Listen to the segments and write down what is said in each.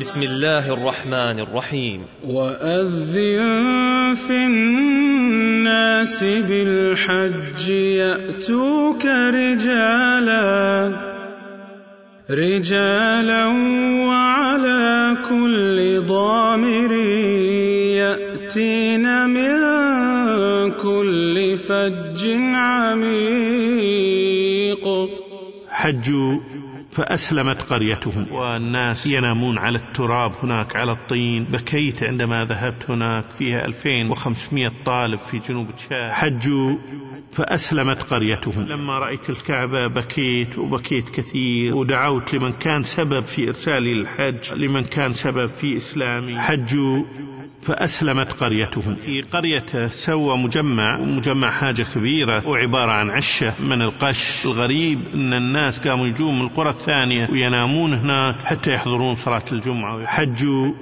بسم الله الرحمن الرحيم. وأذن في الناس بالحج يأتوك رجالا رجالا وعلى كل ضامر يأتين من كل فج عميق. حجوا فأسلمت قريتهم. والناس ينامون على التراب هناك على الطين. بكيت عندما ذهبت هناك فيها 2500 طالب في جنوب تشاد. حجوا فأسلمت قريتهم. لما رأيت الكعبة بكيت وبكيت كثير. ودعوت لمن كان سبب في إرسالي للحج لمن كان سبب في إسلامي. حجوا فأسلمت قريتهم. في قريته سوى مجمع مجمع حاجة كبيرة وعبارة عن عشة من القش الغريب أن الناس قاموا يجون من القرى الثانية وينامون هناك حتى يحضرون صلاة الجمعة ويحجوا.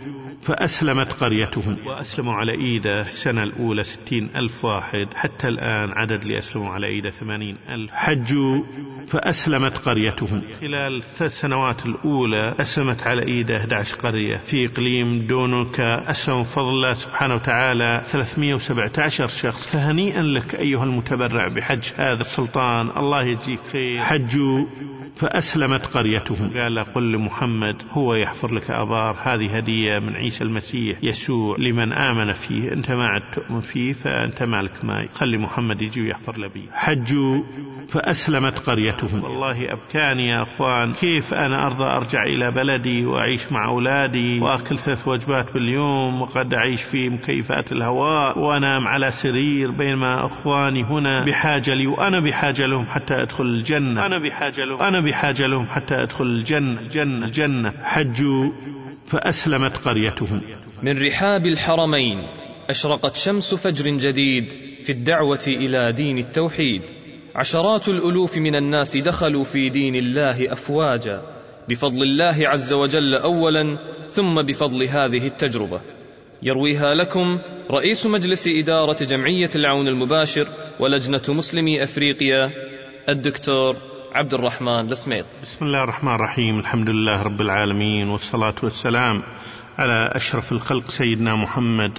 فأسلمت قريتهم. وأسلموا على إيده السنة الأولى ستين ألف واحد. حتى الآن عدد اللي أسلموا على إيده ثمانين ألف. حجوا فأسلمت قريتهم. خلال الثلاث سنوات الأولى أسلمت على إيده 11 قرية. في إقليم دونوكا أسلموا بفضل الله سبحانه وتعالى 317 شخص. فهنيئا لك أيها المتبرع بحج هذا السلطان. الله يجزيك خير. حجوا فأسلمت قريتهم. قال قل لمحمد هو يحفر لك أبار. هذه هدية من عيسى المسيح يسوع لمن آمن فيه. أنت ما عاد تؤمن فيه فأنت مالك ماي. خلي محمد يجي ويحفر لبي حجوا فأسلمت قريتهم. والله أبكاني يا أخوان كيف أنا أرضى أرجع إلى بلدي وأعيش مع أولادي وأكل ثلاث وجبات باليوم وقد أعيش في مكيفات الهواء وأنام على سرير بينما أخواني هنا بحاجة لي وأنا بحاجة لهم حتى أدخل الجنة. أنا بحاجة لهم. أنا بحاجة لهم حتى أدخل الجنة. الجنة. الجنة. حجوا فأسلمت قريتهم من رحاب الحرمين أشرقت شمس فجر جديد في الدعوة إلى دين التوحيد. عشرات الألوف من الناس دخلوا في دين الله أفواجا بفضل الله عز وجل أولا ثم بفضل هذه التجربة. يرويها لكم رئيس مجلس إدارة جمعية العون المباشر ولجنة مسلمي أفريقيا الدكتور عبد الرحمن لسميط بسم الله الرحمن الرحيم. الحمد لله رب العالمين والصلاة والسلام على أشرف الخلق سيدنا محمد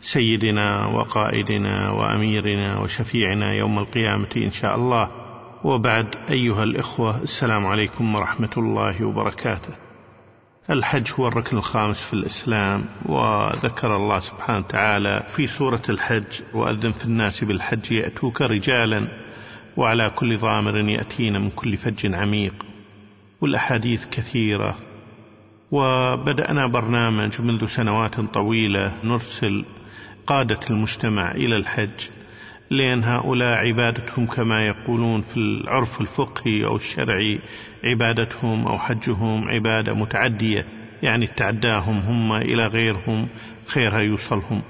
سيدنا وقائدنا وأميرنا وشفيعنا يوم القيامة إن شاء الله. وبعد أيها الإخوة السلام عليكم ورحمة الله وبركاته. الحج هو الركن الخامس في الإسلام وذكر الله سبحانه وتعالى في سورة الحج وأذن في الناس بالحج يأتوك رجالا وعلى كل ضامر يأتين من كل فج عميق. والأحاديث كثيرة. وبدأنا برنامج منذ سنوات طويلة نرسل قادة المجتمع إلى الحج لأن هؤلاء عبادتهم كما يقولون في العرف الفقهي أو الشرعي عبادتهم أو حجهم عبادة متعدية يعني تعداهم هم إلى غيرهم خيرها يوصلهم.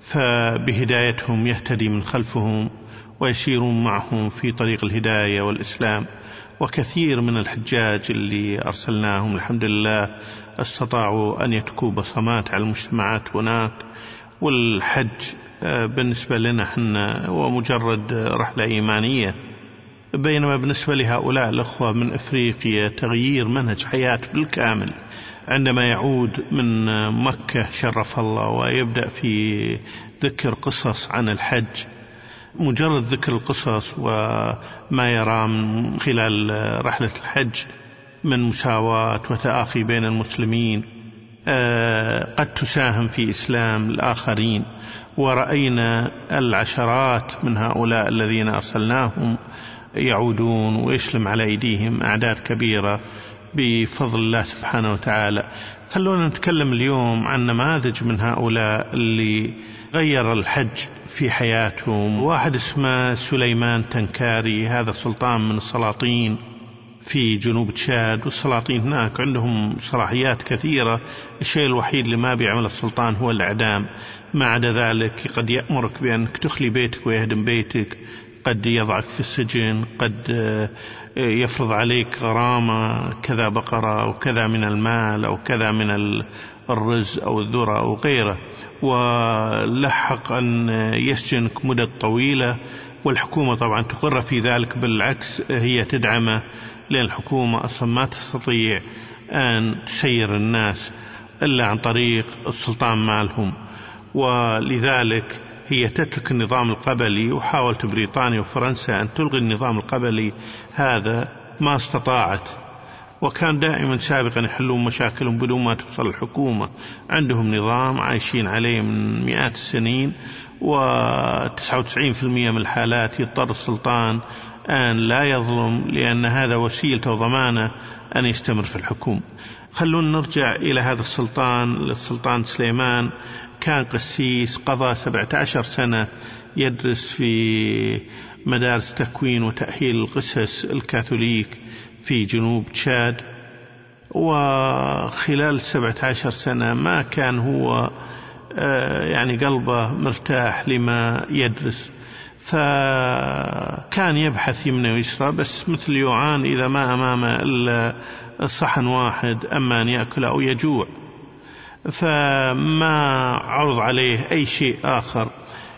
فبهدايتهم يهتدي من خلفهم ويسيرون معهم في طريق الهداية والإسلام وكثير من الحجاج اللي أرسلناهم الحمد لله استطاعوا أن يتكوا بصمات على المجتمعات هناك والحج بالنسبة لنا إحنا هو مجرد رحلة إيمانية. بينما بالنسبة لهؤلاء الأخوة من أفريقيا تغيير منهج حياة بالكامل. عندما يعود من مكة شرف الله ويبدأ في ذكر قصص عن الحج مجرد ذكر القصص وما يرى من خلال رحلة الحج من مساواة وتآخي بين المسلمين آه، قد تساهم في إسلام الآخرين. ورأينا العشرات من هؤلاء الذين أرسلناهم يعودون ويسلم على أيديهم أعداد كبيرة بفضل الله سبحانه وتعالى. خلونا نتكلم اليوم عن نماذج من هؤلاء اللي غير الحج. في حياتهم. واحد اسمه سليمان تنكاري هذا سلطان من السلاطين في جنوب تشاد. والسلاطين هناك عندهم صلاحيات كثيرة. الشيء الوحيد اللي ما بيعمل السلطان هو الإعدام. ما عدا ذلك قد يأمرك بأنك تخلي بيتك ويهدم بيتك قد يضعك في السجن قد يفرض عليك غرامة كذا بقرة أو كذا من المال أو كذا من الرز أو الذرة أو غيره. ولحق أن يسجنك مدة طويلة والحكومة طبعا تقر في ذلك بالعكس هي تدعمه لأن الحكومة أصلا ما تستطيع أن تسير الناس إلا عن طريق السلطان مالهم. ولذلك هي تترك النظام القبلي وحاولت بريطانيا وفرنسا أن تلغي النظام القبلي. هذا ما استطاعت. وكان دائما سابقا يحلون مشاكلهم بدون ما توصل الحكومة. عندهم نظام عايشين عليه من مئات السنين و99% من الحالات يضطر السلطان أن لا يظلم لأن هذا وسيلته وضمانه أن يستمر في الحكم خلونا نرجع إلى هذا السلطان السلطان سليمان. كان قسيس قضى 17 سنة يدرس في مدارس تكوين وتأهيل القسس الكاثوليك. في جنوب تشاد وخلال 17 سنة ما كان هو آه، يعني قلبه مرتاح لما يدرس. فكان يبحث يمنى ويسرى بس مثل يوعان إذا ما أمامه إلا صحن واحد أما أن يأكل أو يجوع. فما عرض عليه أي شيء آخر.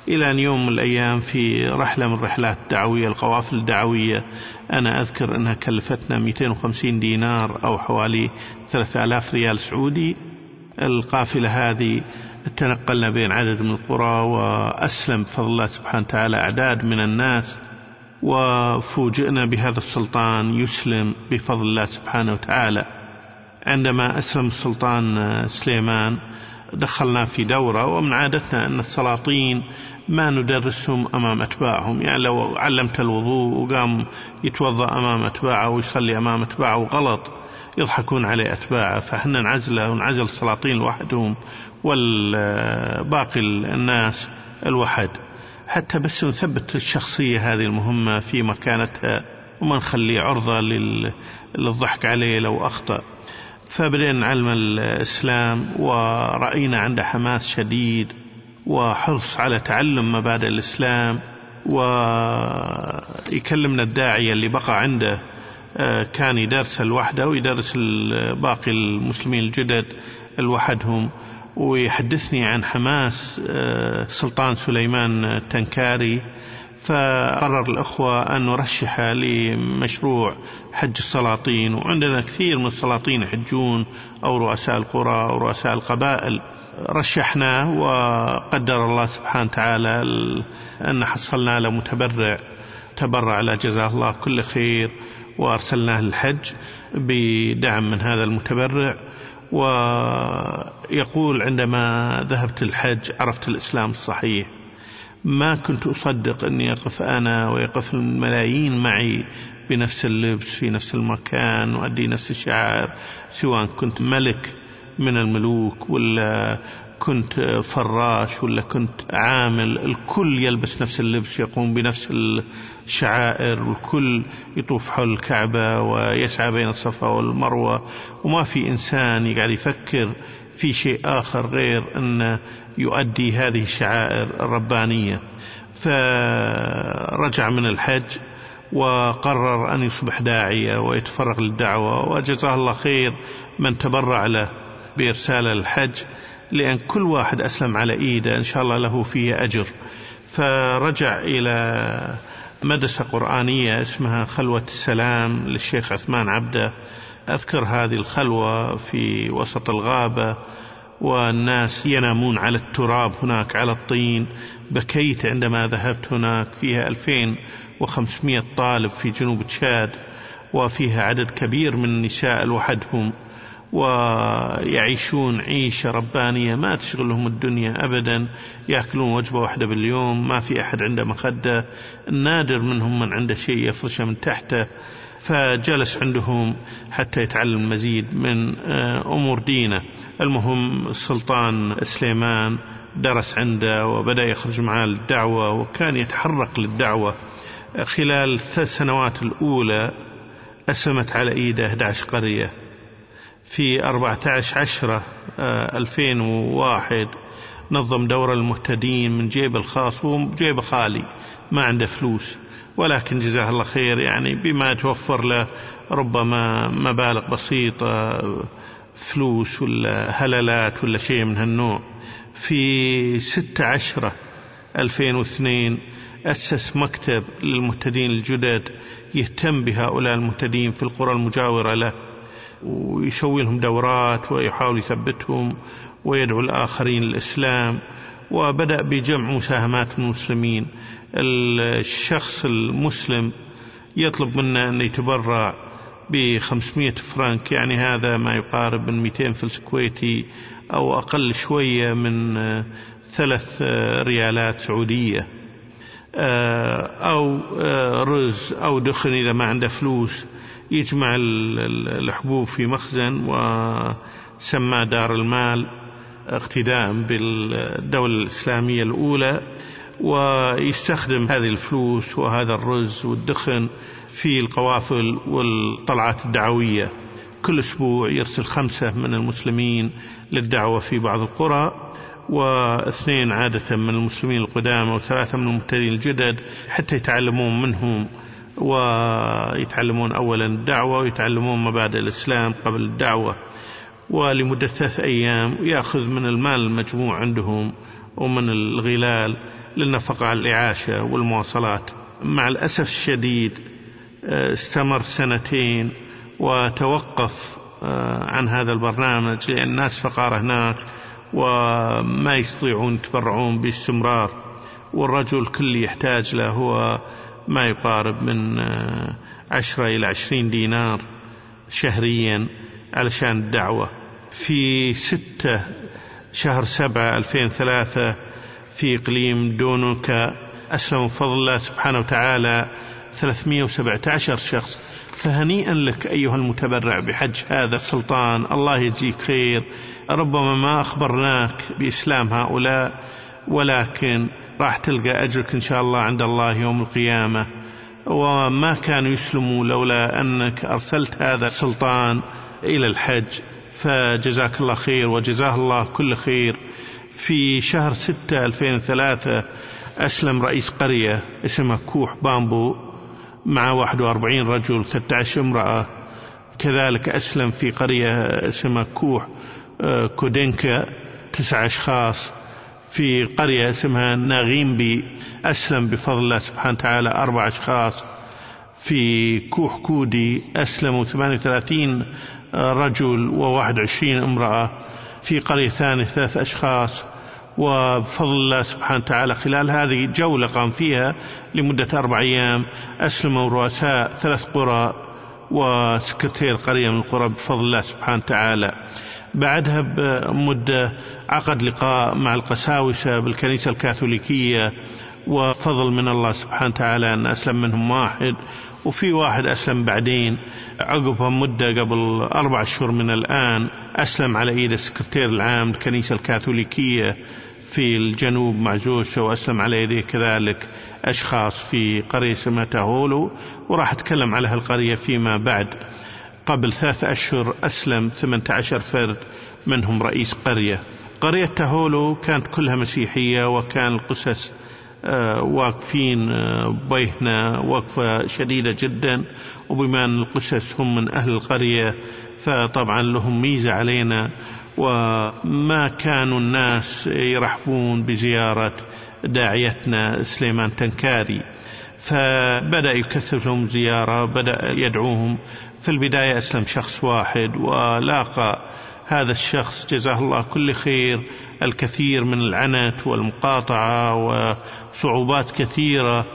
إلى أن يوم من الأيام في رحلة من الرحلات الدعوية القوافل الدعوية أنا أذكر أنها كلفتنا 250 دينار أو حوالي 3000 ريال سعودي. القافلة هذه تنقلنا بين عدد من القرى وأسلم بفضل الله سبحانه وتعالى أعداد من الناس وفوجئنا بهذا السلطان يسلم بفضل الله سبحانه وتعالى. عندما أسلم السلطان سليمان دخلنا في دورة ومن عادتنا أن السلاطين ما ندرسهم أمام أتباعهم. يعني لو علمت الوضوء وقام يتوضأ أمام أتباعه ويصلي أمام أتباعه غلط يضحكون عليه أتباعه. فإحنا نعزله ونعزل السلاطين لوحدهم والباقي الناس الوحد. حتى بس نثبت الشخصية هذه المهمة في مكانتها وما نخليه عرضة للضحك عليه لو أخطأ. فبدأنا نعلم الإسلام ورأينا عنده حماس شديد وحرص على تعلم مبادئ الإسلام ويكلمنا الداعية اللي بقى عنده آه، كان يدرس لوحده ويدرس باقي المسلمين الجدد لوحدهم ويحدثني عن حماس آه، سلطان سليمان التنكاري. فقرر الأخوة أن نرشحه لمشروع حج السلاطين وعندنا كثير من السلاطين يحجون أو رؤساء القرى أو رؤساء القبائل. رشحناه وقدر الله سبحانه وتعالى أن حصلنا له متبرع. تبرع له جزاه الله كل خير وأرسلناه للحج بدعم من هذا المتبرع. ويقول عندما ذهبت الحج عرفت الإسلام الصحيح. ما كنت أصدق أني أقف أنا ويقف الملايين معي بنفس اللبس في نفس المكان وأدي نفس الشعائر سواء كنت ملك من الملوك ولا كنت فراش ولا كنت عامل الكل يلبس نفس اللبس يقوم بنفس الشعائر والكل يطوف حول الكعبة ويسعى بين الصفا والمروة. وما في إنسان يقعد يفكر في شيء آخر غير أن يؤدي هذه الشعائر الربانية. فرجع من الحج وقرر أن يصبح داعية ويتفرغ للدعوة وجزاه الله خير من تبرع له. بإرسال الحج لأن كل واحد أسلم على إيده إن شاء الله له فيه أجر. فرجع إلى مدرسة قرآنية اسمها خلوة السلام للشيخ عثمان عبده. أذكر هذه الخلوة في وسط الغابة والناس ينامون على التراب هناك على الطين. بكيت عندما ذهبت هناك فيها 2500 طالب في جنوب تشاد وفيها عدد كبير من النساء لوحدهم ويعيشون عيشة ربانية ما تشغلهم الدنيا أبدا يأكلون وجبة واحدة باليوم ما في أحد عنده مخدة النادر منهم من عنده شيء يفرشه من تحته فجلس عندهم حتى يتعلم المزيد من آه، أمور دينه. المهم السلطان سليمان درس عنده وبدأ يخرج معاه للدعوة وكان يتحرك للدعوة. خلال الثلاث سنوات الأولى أسلمت على إيده 11 قرية. في 14 عشرة 2001 نظم دورة المهتدين من جيب الخاص وجيب خالي ما عنده فلوس. ولكن جزاه الله خير يعني بما توفر له ربما مبالغ بسيطة فلوس ولا هللات ولا شيء من هالنوع. في ستة عشرة 2002 أسس مكتب للمهتدين الجدد يهتم بهؤلاء المهتدين في القرى المجاورة له. ويسوي لهم دورات ويحاول يثبتهم ويدعو الآخرين للإسلام. وبدأ بجمع مساهمات المسلمين. الشخص المسلم يطلب منا أن يتبرع ب 500 فرنك يعني هذا ما يقارب من 200 فلس كويتي أو أقل شوية من ثلاث ريالات سعودية. أو رز أو دخن إذا ما عنده فلوس. يجمع الحبوب في مخزن وسمى دار المال اقتداء بالدولة الإسلامية الأولى ويستخدم هذه الفلوس وهذا الرز والدخن في القوافل والطلعات الدعوية. كل أسبوع يرسل خمسة من المسلمين للدعوة في بعض القرى واثنين عادة من المسلمين القدامى وثلاثة من المبتدئين الجدد حتى يتعلمون منهم ويتعلمون أولا الدعوة ويتعلمون مبادئ الإسلام قبل الدعوة. ولمدة ثلاث أيام يأخذ من المال المجموع عندهم ومن الغلال للنفقة على الإعاشة والمواصلات. مع الأسف الشديد آه، استمر سنتين وتوقف آه، عن هذا البرنامج لأن الناس فقارة هناك وما يستطيعون يتبرعون باستمرار. والرجل كل يحتاج له هو ما يقارب من آه، عشرة إلى عشرين دينار شهريا علشان الدعوة. في ستة شهر سبعة 2003 في إقليم دونوكا أسلم بفضل الله سبحانه وتعالى 317 شخص. فهنيئا لك أيها المتبرع بحج هذا السلطان الله يجزيك خير. ربما ما أخبرناك بإسلام هؤلاء ولكن راح تلقى أجرك إن شاء الله عند الله يوم القيامة. وما كانوا يسلموا لولا أنك أرسلت هذا السلطان إلى الحج. فجزاك الله خير وجزاه الله كل خير. في شهر ستة 2003 أسلم رئيس قرية اسمها كوح بامبو مع 41 رجل 13 امرأة. كذلك أسلم في قرية اسمها كوح آه، كودينكا تسعة أشخاص. في قرية اسمها ناغيمبي أسلم بفضل الله سبحانه وتعالى أربع أشخاص في كوح كودي أسلموا 38 رجل و21 امرأة. في قرية ثانية ثلاث أشخاص وبفضل الله سبحانه وتعالى خلال هذه جولة قام فيها لمدة أربع أيام أسلموا رؤساء ثلاث قرى وسكرتير قرية من القرى بفضل الله سبحانه وتعالى. بعدها بمدة عقد لقاء مع القساوسة بالكنيسة الكاثوليكية وفضل من الله سبحانه وتعالى أن أسلم منهم واحد وفي واحد أسلم بعدين عقب مدة قبل أربع أشهر من الآن أسلم على إيد السكرتير العام للكنيسة الكاثوليكية في الجنوب مع زوجته وأسلم على يديه كذلك أشخاص في قرية اسمها تاهولو وراح أتكلم على هالقرية فيما بعد. قبل ثلاث أشهر أسلم 18 فرد منهم رئيس قرية. قرية تاهولو كانت كلها مسيحية وكان القسس آه، واقفين آه، بيهنا وقفة شديدة جدا. وبما أن القسس هم من أهل القرية فطبعا لهم ميزة علينا. وما كانوا الناس يرحبون بزيارة داعيتنا سليمان تنكاري. فبدأ يكثف لهم زيارة بدأ يدعوهم. في البداية أسلم شخص واحد ولاقى هذا الشخص جزاه الله كل خير الكثير من العنت والمقاطعة وصعوبات كثيرة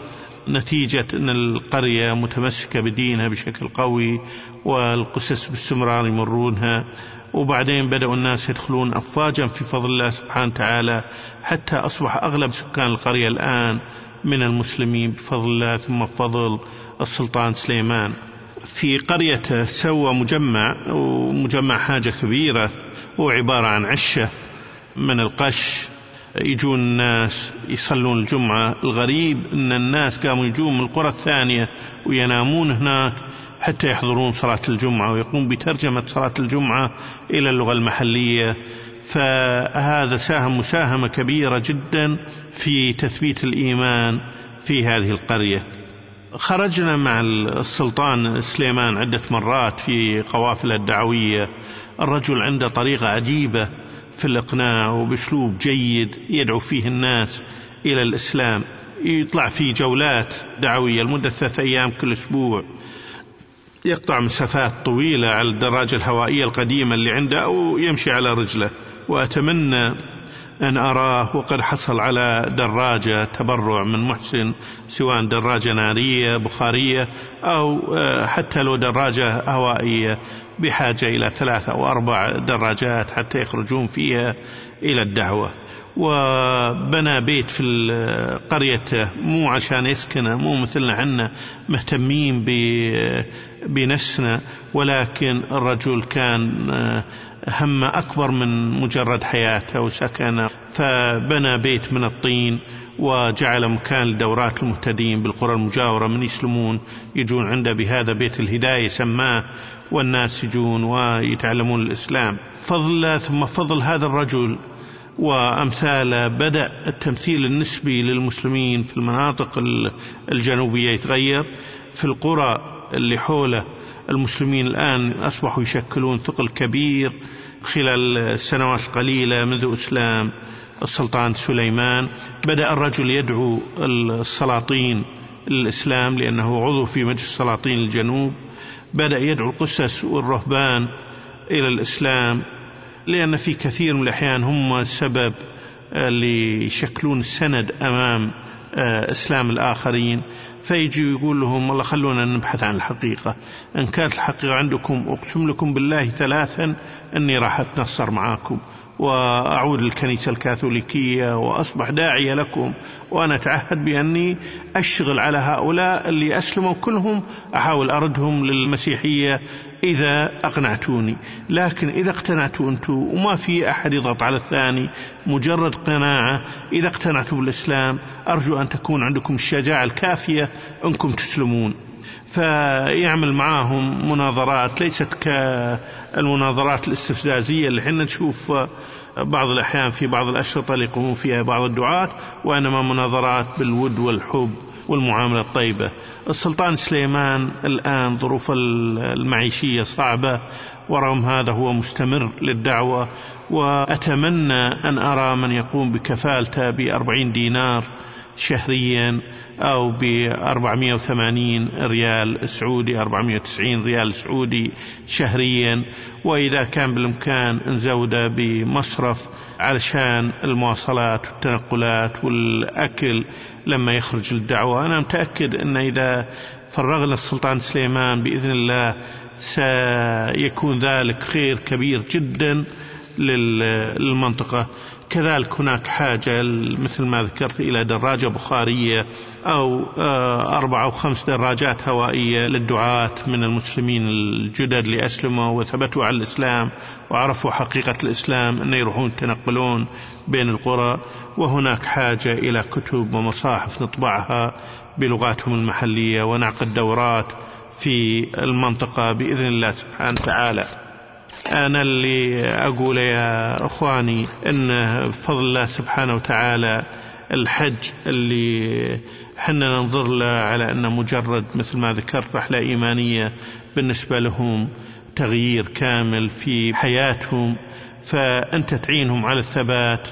نتيجة أن القرية متمسكة بدينها بشكل قوي والقسس باستمرار يمرونها وبعدين بدأوا الناس يدخلون أفواجا في فضل الله سبحانه وتعالى حتى أصبح أغلب سكان القرية الآن من المسلمين بفضل الله ثم بفضل السلطان سليمان. في قريته سوى مجمع ومجمع حاجة كبيرة هو عبارة عن عشة من القش. يجون الناس يصلون الجمعة. الغريب أن الناس قاموا يجون من القرى الثانية وينامون هناك حتى يحضرون صلاة الجمعة ويقوم بترجمة صلاة الجمعة إلى اللغة المحلية. فهذا ساهم مساهمة كبيرة جدا في تثبيت الإيمان في هذه القرية. خرجنا مع السلطان سليمان عدة مرات في قوافل الدعوية. الرجل عنده طريقة عجيبة في الإقناع وبأسلوب جيد يدعو فيه الناس إلى الإسلام. يطلع في جولات دعوية لمدة ثلاثة أيام كل أسبوع. يقطع مسافات طويلة على الدراجة الهوائية القديمة اللي عنده أو يمشي على رجله. وأتمنى أن أراه وقد حصل على دراجة تبرع من محسن سواء دراجة نارية بخارية أو آه، حتى لو دراجة هوائية بحاجة إلى ثلاثة أو أربع دراجات حتى يخرجون فيها إلى الدعوة. وبنى بيت في قريته مو عشان يسكنه مو مثلنا عنا مهتمين بنفسنا ولكن الرجل كان آه، هم أكبر من مجرد حياته وسكن فبنى بيت من الطين وجعل مكان لدورات المهتدين بالقرى المجاورة من يسلمون يجون عنده بهذا بيت الهداية سماه والناس يجون ويتعلمون الإسلام. فضل ثم فضل هذا الرجل وأمثاله بدأ التمثيل النسبي للمسلمين في المناطق الجنوبية يتغير. في القرى اللي حوله المسلمين الآن أصبحوا يشكلون ثقل كبير خلال السنوات القليلة منذ إسلام السلطان سليمان بدأ الرجل يدعو السلاطين للإسلام لأنه عضو في مجلس سلاطين الجنوب. بدأ يدعو القسس والرهبان إلى الإسلام لأن في كثير من الأحيان هم السبب اللي يشكلون السند أمام آه، إسلام الآخرين. فيجي يقول لهم والله خلونا نبحث عن الحقيقة. إن كانت الحقيقة عندكم أقسم لكم بالله ثلاثا أني راح أتنصر معاكم وأعود للكنيسة الكاثوليكية وأصبح داعية لكم وأنا أتعهد بأني أشتغل على هؤلاء اللي أسلموا كلهم أحاول أردهم للمسيحية إذا أقنعتوني. لكن إذا اقتنعتوا أنتم وما في أحد يضغط على الثاني مجرد قناعة إذا اقتنعتوا بالإسلام أرجو أن تكون عندكم الشجاعة الكافية أنكم تسلمون. فيعمل معاهم مناظرات ليست كالمناظرات الاستفزازية اللي إحنا نشوف بعض الأحيان في بعض الأشرطة اللي يقومون فيها بعض الدعاة وإنما مناظرات بالود والحب والمعاملة الطيبة. السلطان سليمان الآن ظروف المعيشية صعبة ورغم هذا هو مستمر للدعوة وأتمنى أن أرى من يقوم بكفالته بأربعين دينار شهريا. أو ب 480 ريال سعودي 490 ريال سعودي شهريا. وإذا كان بالإمكان نزوده بمصرف علشان المواصلات والتنقلات والأكل لما يخرج للدعوة. أنا متأكد أن إذا فرغنا السلطان سليمان بإذن الله سيكون ذلك خير كبير جدا للمنطقة. كذلك هناك حاجة مثل ما ذكرت إلى دراجة بخارية أو آه، أربع أو خمس دراجات هوائية للدعاة من المسلمين الجدد اللي أسلموا وثبتوا على الإسلام وعرفوا حقيقة الإسلام أن يروحون يتنقلون بين القرى. وهناك حاجة إلى كتب ومصاحف نطبعها بلغاتهم المحلية ونعقد دورات في المنطقة بإذن الله سبحانه وتعالى. أنا اللي أقول يا أخواني أن بفضل الله سبحانه وتعالى الحج اللي حنا ننظر له على أنه مجرد مثل ما ذكرت رحلة إيمانية بالنسبة لهم تغيير كامل في حياتهم فأنت تعينهم على الثبات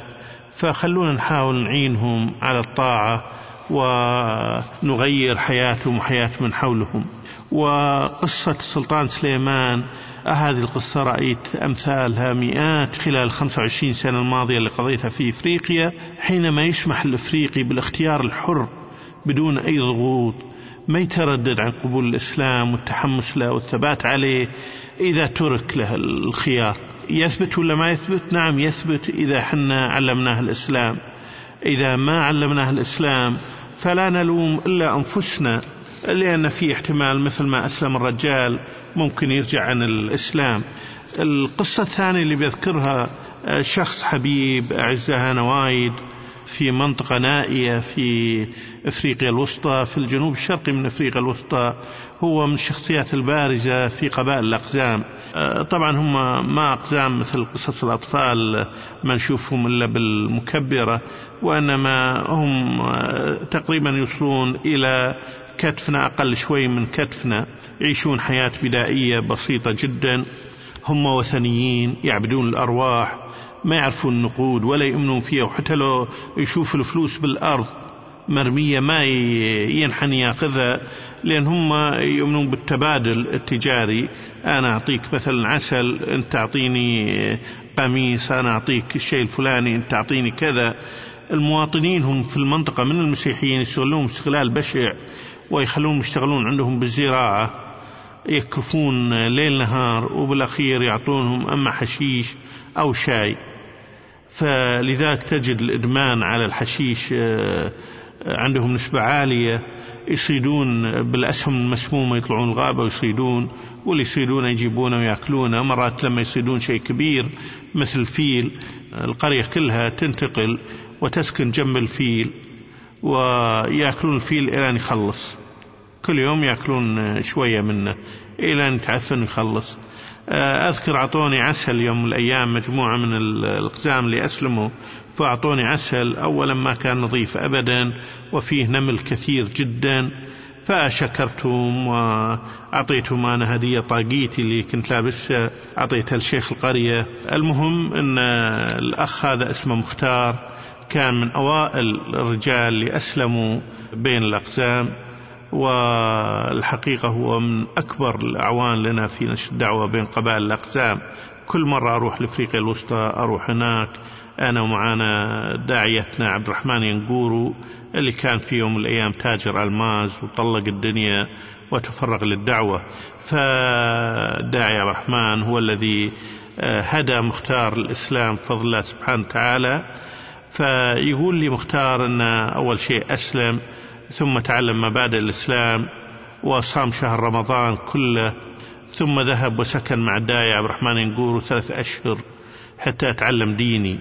فخلونا نحاول نعينهم على الطاعة ونغير حياتهم وحياة من حولهم. وقصة السلطان سليمان هذه القصة رأيت أمثالها مئات خلال 25 سنة الماضية اللي قضيتها في إفريقيا حينما يسمح الإفريقي بالاختيار الحر بدون أي ضغوط ما يتردد عن قبول الإسلام والتحمس له والثبات عليه إذا ترك له الخيار. يثبت ولا ما يثبت؟ نعم يثبت إذا حنا علمناه الإسلام. إذا ما علمناه الإسلام فلا نلوم إلا أنفسنا لأن في احتمال مثل ما أسلم الرجال ممكن يرجع عن الإسلام. القصة الثانية اللي بيذكرها شخص حبيب أعزها نوايد في منطقة نائية في إفريقيا الوسطى في الجنوب الشرقي من إفريقيا الوسطى هو من الشخصيات البارزة في قبائل الأقزام. طبعا هم ما أقزام مثل قصص الأطفال ما نشوفهم إلا بالمكبرة وإنما هم تقريبا يوصلون إلى كتفنا أقل شوي من كتفنا يعيشون حياة بدائية بسيطة جدا. هم وثنيين يعبدون الأرواح. ما يعرفون النقود ولا يؤمنون فيها وحتى لو يشوف الفلوس بالأرض مرمية ما ينحني ياخذها لأن هم يؤمنون بالتبادل التجاري. أنا أعطيك مثلا عسل أنت تعطيني قميص أنا أعطيك الشيء الفلاني أنت تعطيني كذا. المواطنين هم في المنطقة من المسيحيين يستغلون استغلال بشع ويخلون يشتغلون عندهم بالزراعة. يكفون ليل نهار وبالأخير يعطونهم أما حشيش أو شاي. فلذلك تجد الإدمان على الحشيش عندهم نسبة عالية يصيدون بالأسهم المسمومة يطلعون الغابة ويصيدون واللي يصيدونه يجيبونه ويأكلونه. مرات لما يصيدون شيء كبير مثل فيل القرية كلها تنتقل وتسكن جنب الفيل ويأكلون الفيل إلى أن يخلص. كل يوم يأكلون شوية منه إلى أن يتعفن ويخلص. أذكر أعطوني عسل يوم الأيام مجموعة من الأقزام اللي أسلموا فأعطوني عسل أولا ما كان نظيف أبدا وفيه نمل كثير جدا فشكرتهم وأعطيتهم أنا هدية طاقيتي اللي كنت لابسها أعطيتها لشيخ القرية. المهم أن الأخ هذا اسمه مختار كان من أوائل الرجال اللي أسلموا بين الأقزام. والحقيقة هو من أكبر الأعوان لنا في نشر الدعوة بين قبائل الأقزام كل مرة أروح لأفريقيا الوسطى أروح هناك. أنا ومعانا داعيتنا عبد الرحمن ينقورو اللي كان في يوم من الأيام تاجر ألماز وطلق الدنيا وتفرغ للدعوة. فداعي عبد الرحمن هو الذي هدى مختار الإسلام بفضل الله سبحانه وتعالى. فيقول لي مختار أن أول شيء أسلم ثم تعلم مبادئ الإسلام وصام شهر رمضان كله ثم ذهب وسكن مع الداعي عبد الرحمن ينقور ثلاث أشهر حتى أتعلم ديني.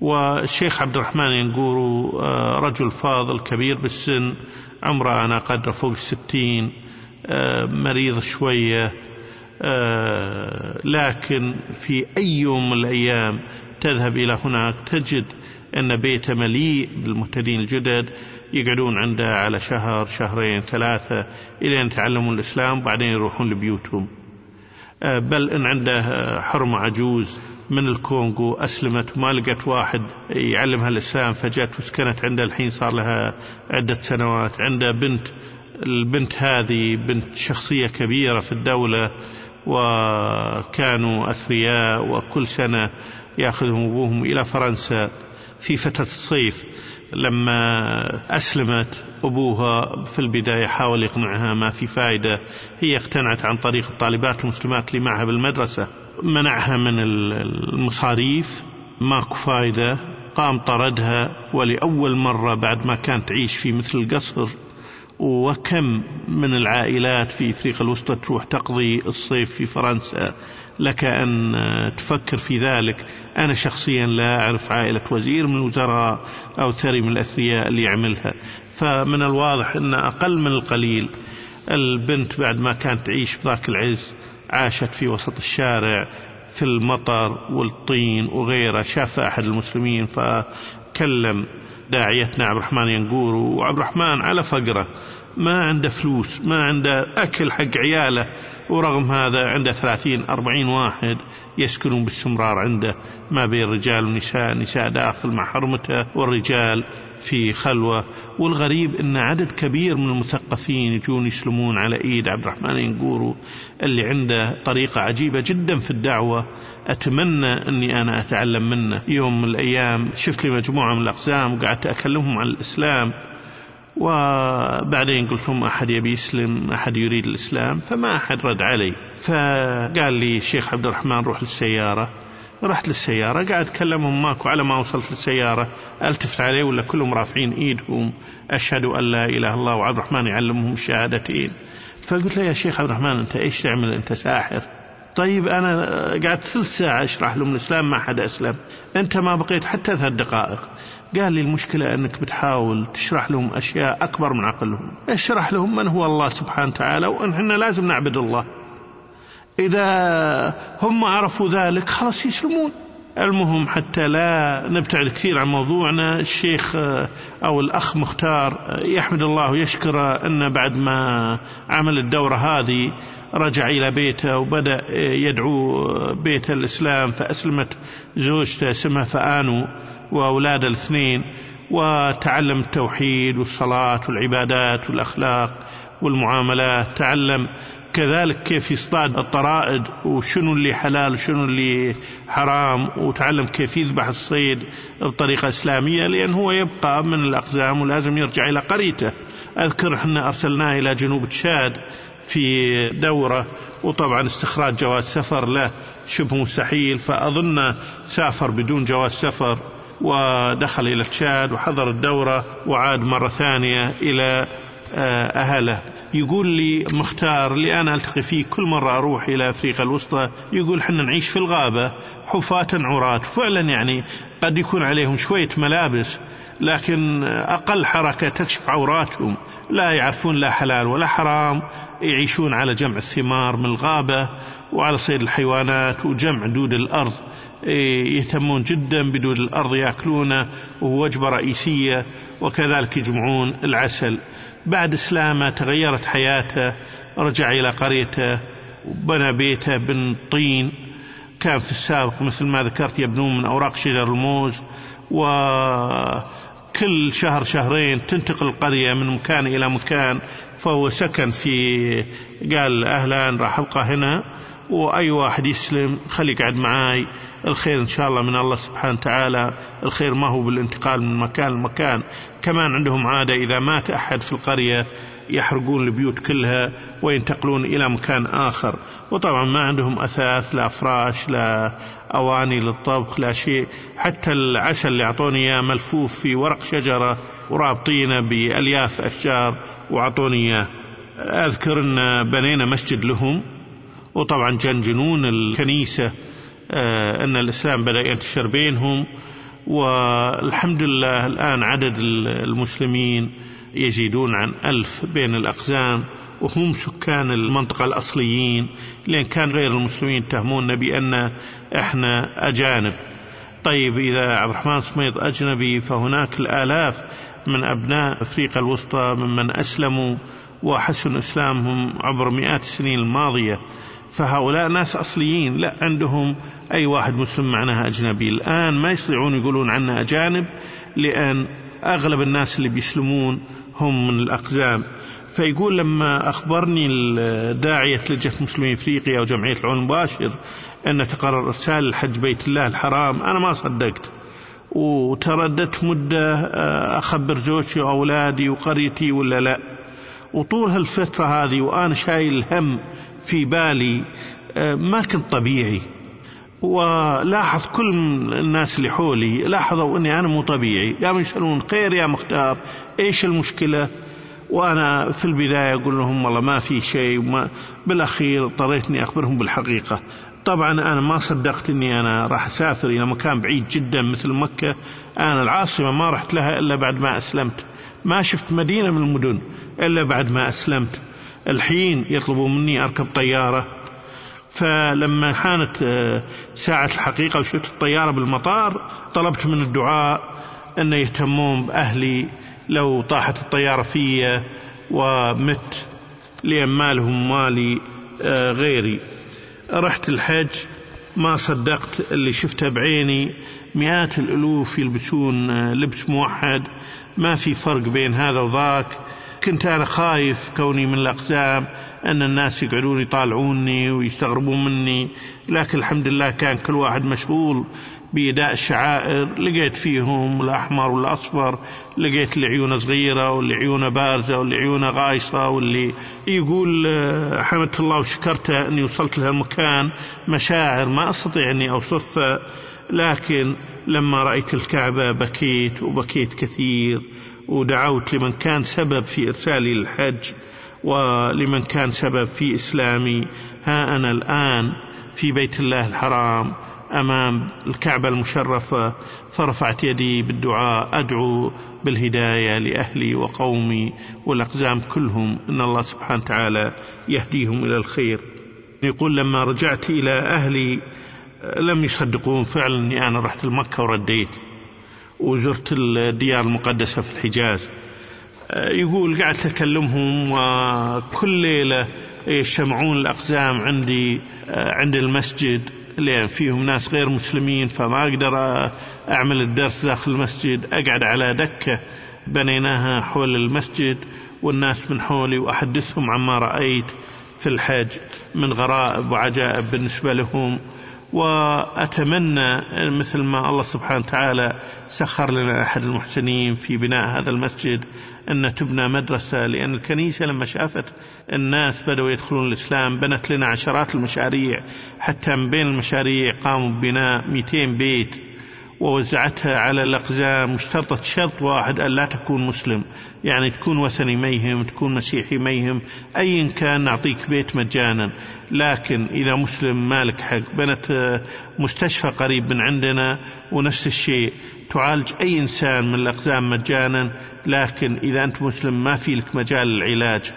والشيخ عبد الرحمن ينقور رجل فاضل كبير بالسن عمره أنا قدر فوق الستين مريض شوية لكن في أي يوم من الأيام تذهب إلى هناك تجد أن بيته مليء بالمهتدين الجدد. يقعدون عنده على شهر شهرين ثلاثة إلى أن يتعلمون الإسلام وبعدين يروحون لبيوتهم. بل إن عنده حرمة عجوز من الكونغو أسلمت وما لقت واحد يعلمها الإسلام فجت وسكنت عنده الحين صار لها عدة سنوات. عنده بنت البنت هذه بنت شخصية كبيرة في الدولة وكانوا أثرياء وكل سنة يأخذهم أبوهم إلى فرنسا. في فترة الصيف لما أسلمت أبوها في البداية حاول يقنعها ما في فائدة هي اقتنعت عن طريق الطالبات المسلمات اللي معها بالمدرسة منعها من المصاريف ماكو فائدة قام طردها ولأول مرة بعد ما كانت تعيش في مثل القصر وكم من العائلات في إفريقيا الوسطى تروح تقضي الصيف في فرنسا. لك أن تفكر في ذلك. أنا شخصيا لا أعرف عائلة وزير من الوزراء أو ثري من الأثرياء اللي يعملها. فمن الواضح أن أقل من القليل البنت بعد ما كانت تعيش بذاك العز عاشت في وسط الشارع في المطر والطين وغيره شاف أحد المسلمين فكلم داعيتنا عبد الرحمن ينقور وعبد الرحمن على فقره ما عنده فلوس ما عنده أكل حق عياله ورغم هذا عنده ثلاثين أربعين واحد يسكنون باستمرار عنده ما بين رجال ونساء نساء داخل مع حرمته والرجال في خلوة. والغريب أن عدد كبير من المثقفين يجون يسلمون على إيد عبد الرحمن ينقورو اللي عنده طريقة عجيبة جدا في الدعوة. أتمنى أني أنا أتعلم منه. يوم من الأيام شفت لي مجموعة من الأقزام وقعدت أكلمهم عن الإسلام. وبعدين قلت لهم أحد يبي يسلم أحد يريد الإسلام فما أحد رد علي. فقال لي الشيخ عبد الرحمن روح للسيارة. رحت للسيارة قاعد أتكلمهم ماكو على ما وصلت للسيارة. ألتفت عليه ولا كلهم رافعين إيدهم. أشهد أن لا إله إلا الله وعبد الرحمن يعلمهم الشهادتين فقلت له يا شيخ عبد الرحمن أنت إيش تعمل؟ أنت ساحر. طيب أنا قعدت ثلث ساعة أشرح لهم الإسلام ما حد أسلم. أنت ما بقيت حتى ثلاث دقائق. قال لي المشكلة أنك بتحاول تشرح لهم أشياء أكبر من عقلهم. اشرح لهم من هو الله سبحانه وتعالى وأن إحنا لازم نعبد الله. إذا هم عرفوا ذلك خلاص يسلمون. المهم حتى لا نبتعد كثير عن موضوعنا. الشيخ أو الأخ مختار يحمد الله ويشكر أن بعد ما عمل الدورة هذه رجع إلى بيته وبدأ يدعو بيت الإسلام فأسلمت زوجته اسمها فآنو. وأولاد الاثنين وتعلم التوحيد والصلاة والعبادات والأخلاق والمعاملات. تعلم كذلك كيف يصطاد الطرائد وشنو اللي حلال وشنو اللي حرام وتعلم كيف يذبح الصيد بطريقة إسلامية لأن هو يبقى من الأقزام ولازم يرجع إلى قريته. أذكر إحنا أرسلناه إلى جنوب تشاد في دورة وطبعا استخراج جواز سفر له. شبه مستحيل فأظن سافر بدون جواز سفر. ودخل إلى تشاد وحضر الدورة وعاد مرة ثانية إلى أهله. يقول لي مختار اللي أنا ألتقي فيه كل مرة أروح إلى أفريقيا الوسطى يقول حنا نعيش في الغابة حفاة عراة. فعلا يعني قد يكون عليهم شوية ملابس لكن أقل حركة تكشف عوراتهم. لا يعرفون لا حلال ولا حرام يعيشون على جمع الثمار من الغابة وعلى صيد الحيوانات وجمع دود الأرض. يهتمون جدا بدود الأرض يأكلونه وهو وجبة رئيسية وكذلك يجمعون العسل. بعد إسلامه تغيرت حياته رجع إلى قريته وبنى بيته من طين. كان في السابق مثل ما ذكرت يبنون من أوراق شجر الموز وكل شهر شهرين تنتقل القرية من مكان إلى مكان فهو سكن في قال أهلا راح أبقى هنا وأي واحد يسلم خلي يقعد معاي. الخير إن شاء الله من الله سبحانه وتعالى. الخير ما هو بالانتقال من مكان لمكان. كمان عندهم عادة إذا مات أحد في القرية يحرقون البيوت كلها وينتقلون إلى مكان آخر. وطبعا ما عندهم أثاث لا فراش لا أواني للطبخ لا شيء. حتى العسل اللي أعطوني إياه ملفوف في ورق شجرة ورابطينه بألياف أشجار وأعطوني إياه. أذكر أن بنينا مسجد لهم. وطبعا جنجنون الكنيسة. أن الإسلام بدأ ينتشر بينهم والحمد لله الآن عدد المسلمين يزيدون عن ألف بين الأقزام وهم سكان المنطقة الأصليين لأن كان غير المسلمين يتهموننا بأن إحنا أجانب. طيب إذا عبد الرحمن سميط أجنبي فهناك الآلاف من أبناء أفريقيا الوسطى ممن أسلموا وحسن إسلامهم عبر مئات السنين الماضية. فهؤلاء ناس أصليين لا عندهم أي واحد مسلم معناها أجنبي. الآن ما يستطيعون يقولون عنا أجانب لأن أغلب الناس اللي بيسلمون هم من الأقزام. فيقول لما أخبرني داعية لجنة مسلمين إفريقيا وجمعية العون المباشر أن تقرر إرسال الحج بيت الله الحرام أنا ما صدقت. وترددت مدة أخبر زوجتي وأولادي وقريتي ولا لا. وطول هالفترة هذه وأنا شايل الهم في بالي ما كنت طبيعي. ولاحظ كل الناس اللي حولي لاحظوا إني أنا مو طبيعي. قاموا يسألون خير يا مختار. إيش المشكلة؟ وأنا في البداية أقول لهم والله ما في شيء وما بالأخير اضطريت اني أخبرهم بالحقيقة. طبعا أنا ما صدقت إني أنا راح أسافر إلى مكان بعيد جدا مثل مكة. أنا العاصمة ما رحت لها إلا بعد ما أسلمت. ما شفت مدينة من المدن إلا بعد ما أسلمت. الحين يطلبوا مني أركب طيارة. فلما حانت ساعة الحقيقة وشفت الطيارة بالمطار طلبت من الدعاء أن يهتمون بأهلي لو طاحت الطيارة في ومت لأن مالهم مالي غيري. رحت الحج ما صدقت اللي شفته بعيني. مئات الألوف يلبسون لبس موحد. ما في فرق بين هذا وذاك. كنت أنا خايف كوني من الأقزام أن الناس يقعدون يطالعوني ويستغربون مني. لكن الحمد لله كان كل واحد مشغول بإداء الشعائر. لقيت فيهم الأحمر والأصفر لقيت اللي عيونة صغيرة واللي عيونة بارزة واللي عيونة غايصة واللي يقول آه، حمدت الله وشكرته أني وصلت لهالمكان. مشاعر ما أستطيع أني أوصفها. لكن لما رأيت الكعبة بكيت وبكيت كثير. ودعوت لمن كان سبب في إرسالي للحج ولمن كان سبب في إسلامي. ها أنا الآن في بيت الله الحرام أمام الكعبة المشرفة فرفعت يدي بالدعاء أدعو بالهداية لأهلي وقومي والأقزام كلهم إن الله سبحانه وتعالى يهديهم إلى الخير. يقول لما رجعت إلى أهلي لم يصدقون فعلا أني أنا رحت لمكة ورديت. وزرت الديار المقدسة في الحجاز. يقول قعدت أكلمهم وكل ليلة يجتمعون الأقزام عندي عند المسجد لأن فيهم ناس غير مسلمين فما أقدر أعمل الدرس داخل المسجد. أقعد على دكة بنيناها حول المسجد والناس من حولي وأحدثهم عما رأيت في الحج من غرائب وعجائب بالنسبة لهم. وأتمنى مثل ما الله سبحانه وتعالى سخر لنا أحد المحسنين في بناء هذا المسجد أن تبنى مدرسة لأن الكنيسة لما شافت الناس بدأوا يدخلون الإسلام بنت لنا عشرات المشاريع حتى من بين المشاريع قاموا ببناء 200 بيت. ووزعتها على الأقزام واشترطت شرط واحد أن لا تكون مسلم. يعني تكون وثني ميهم تكون مسيحي ميهم أيا كان نعطيك بيت مجانا. لكن إذا مسلم مالك حق. بنت مستشفى قريب من عندنا ونفس الشيء. تعالج أي إنسان من الأقزام مجانا. لكن إذا أنت مسلم ما في لك مجال للعلاج.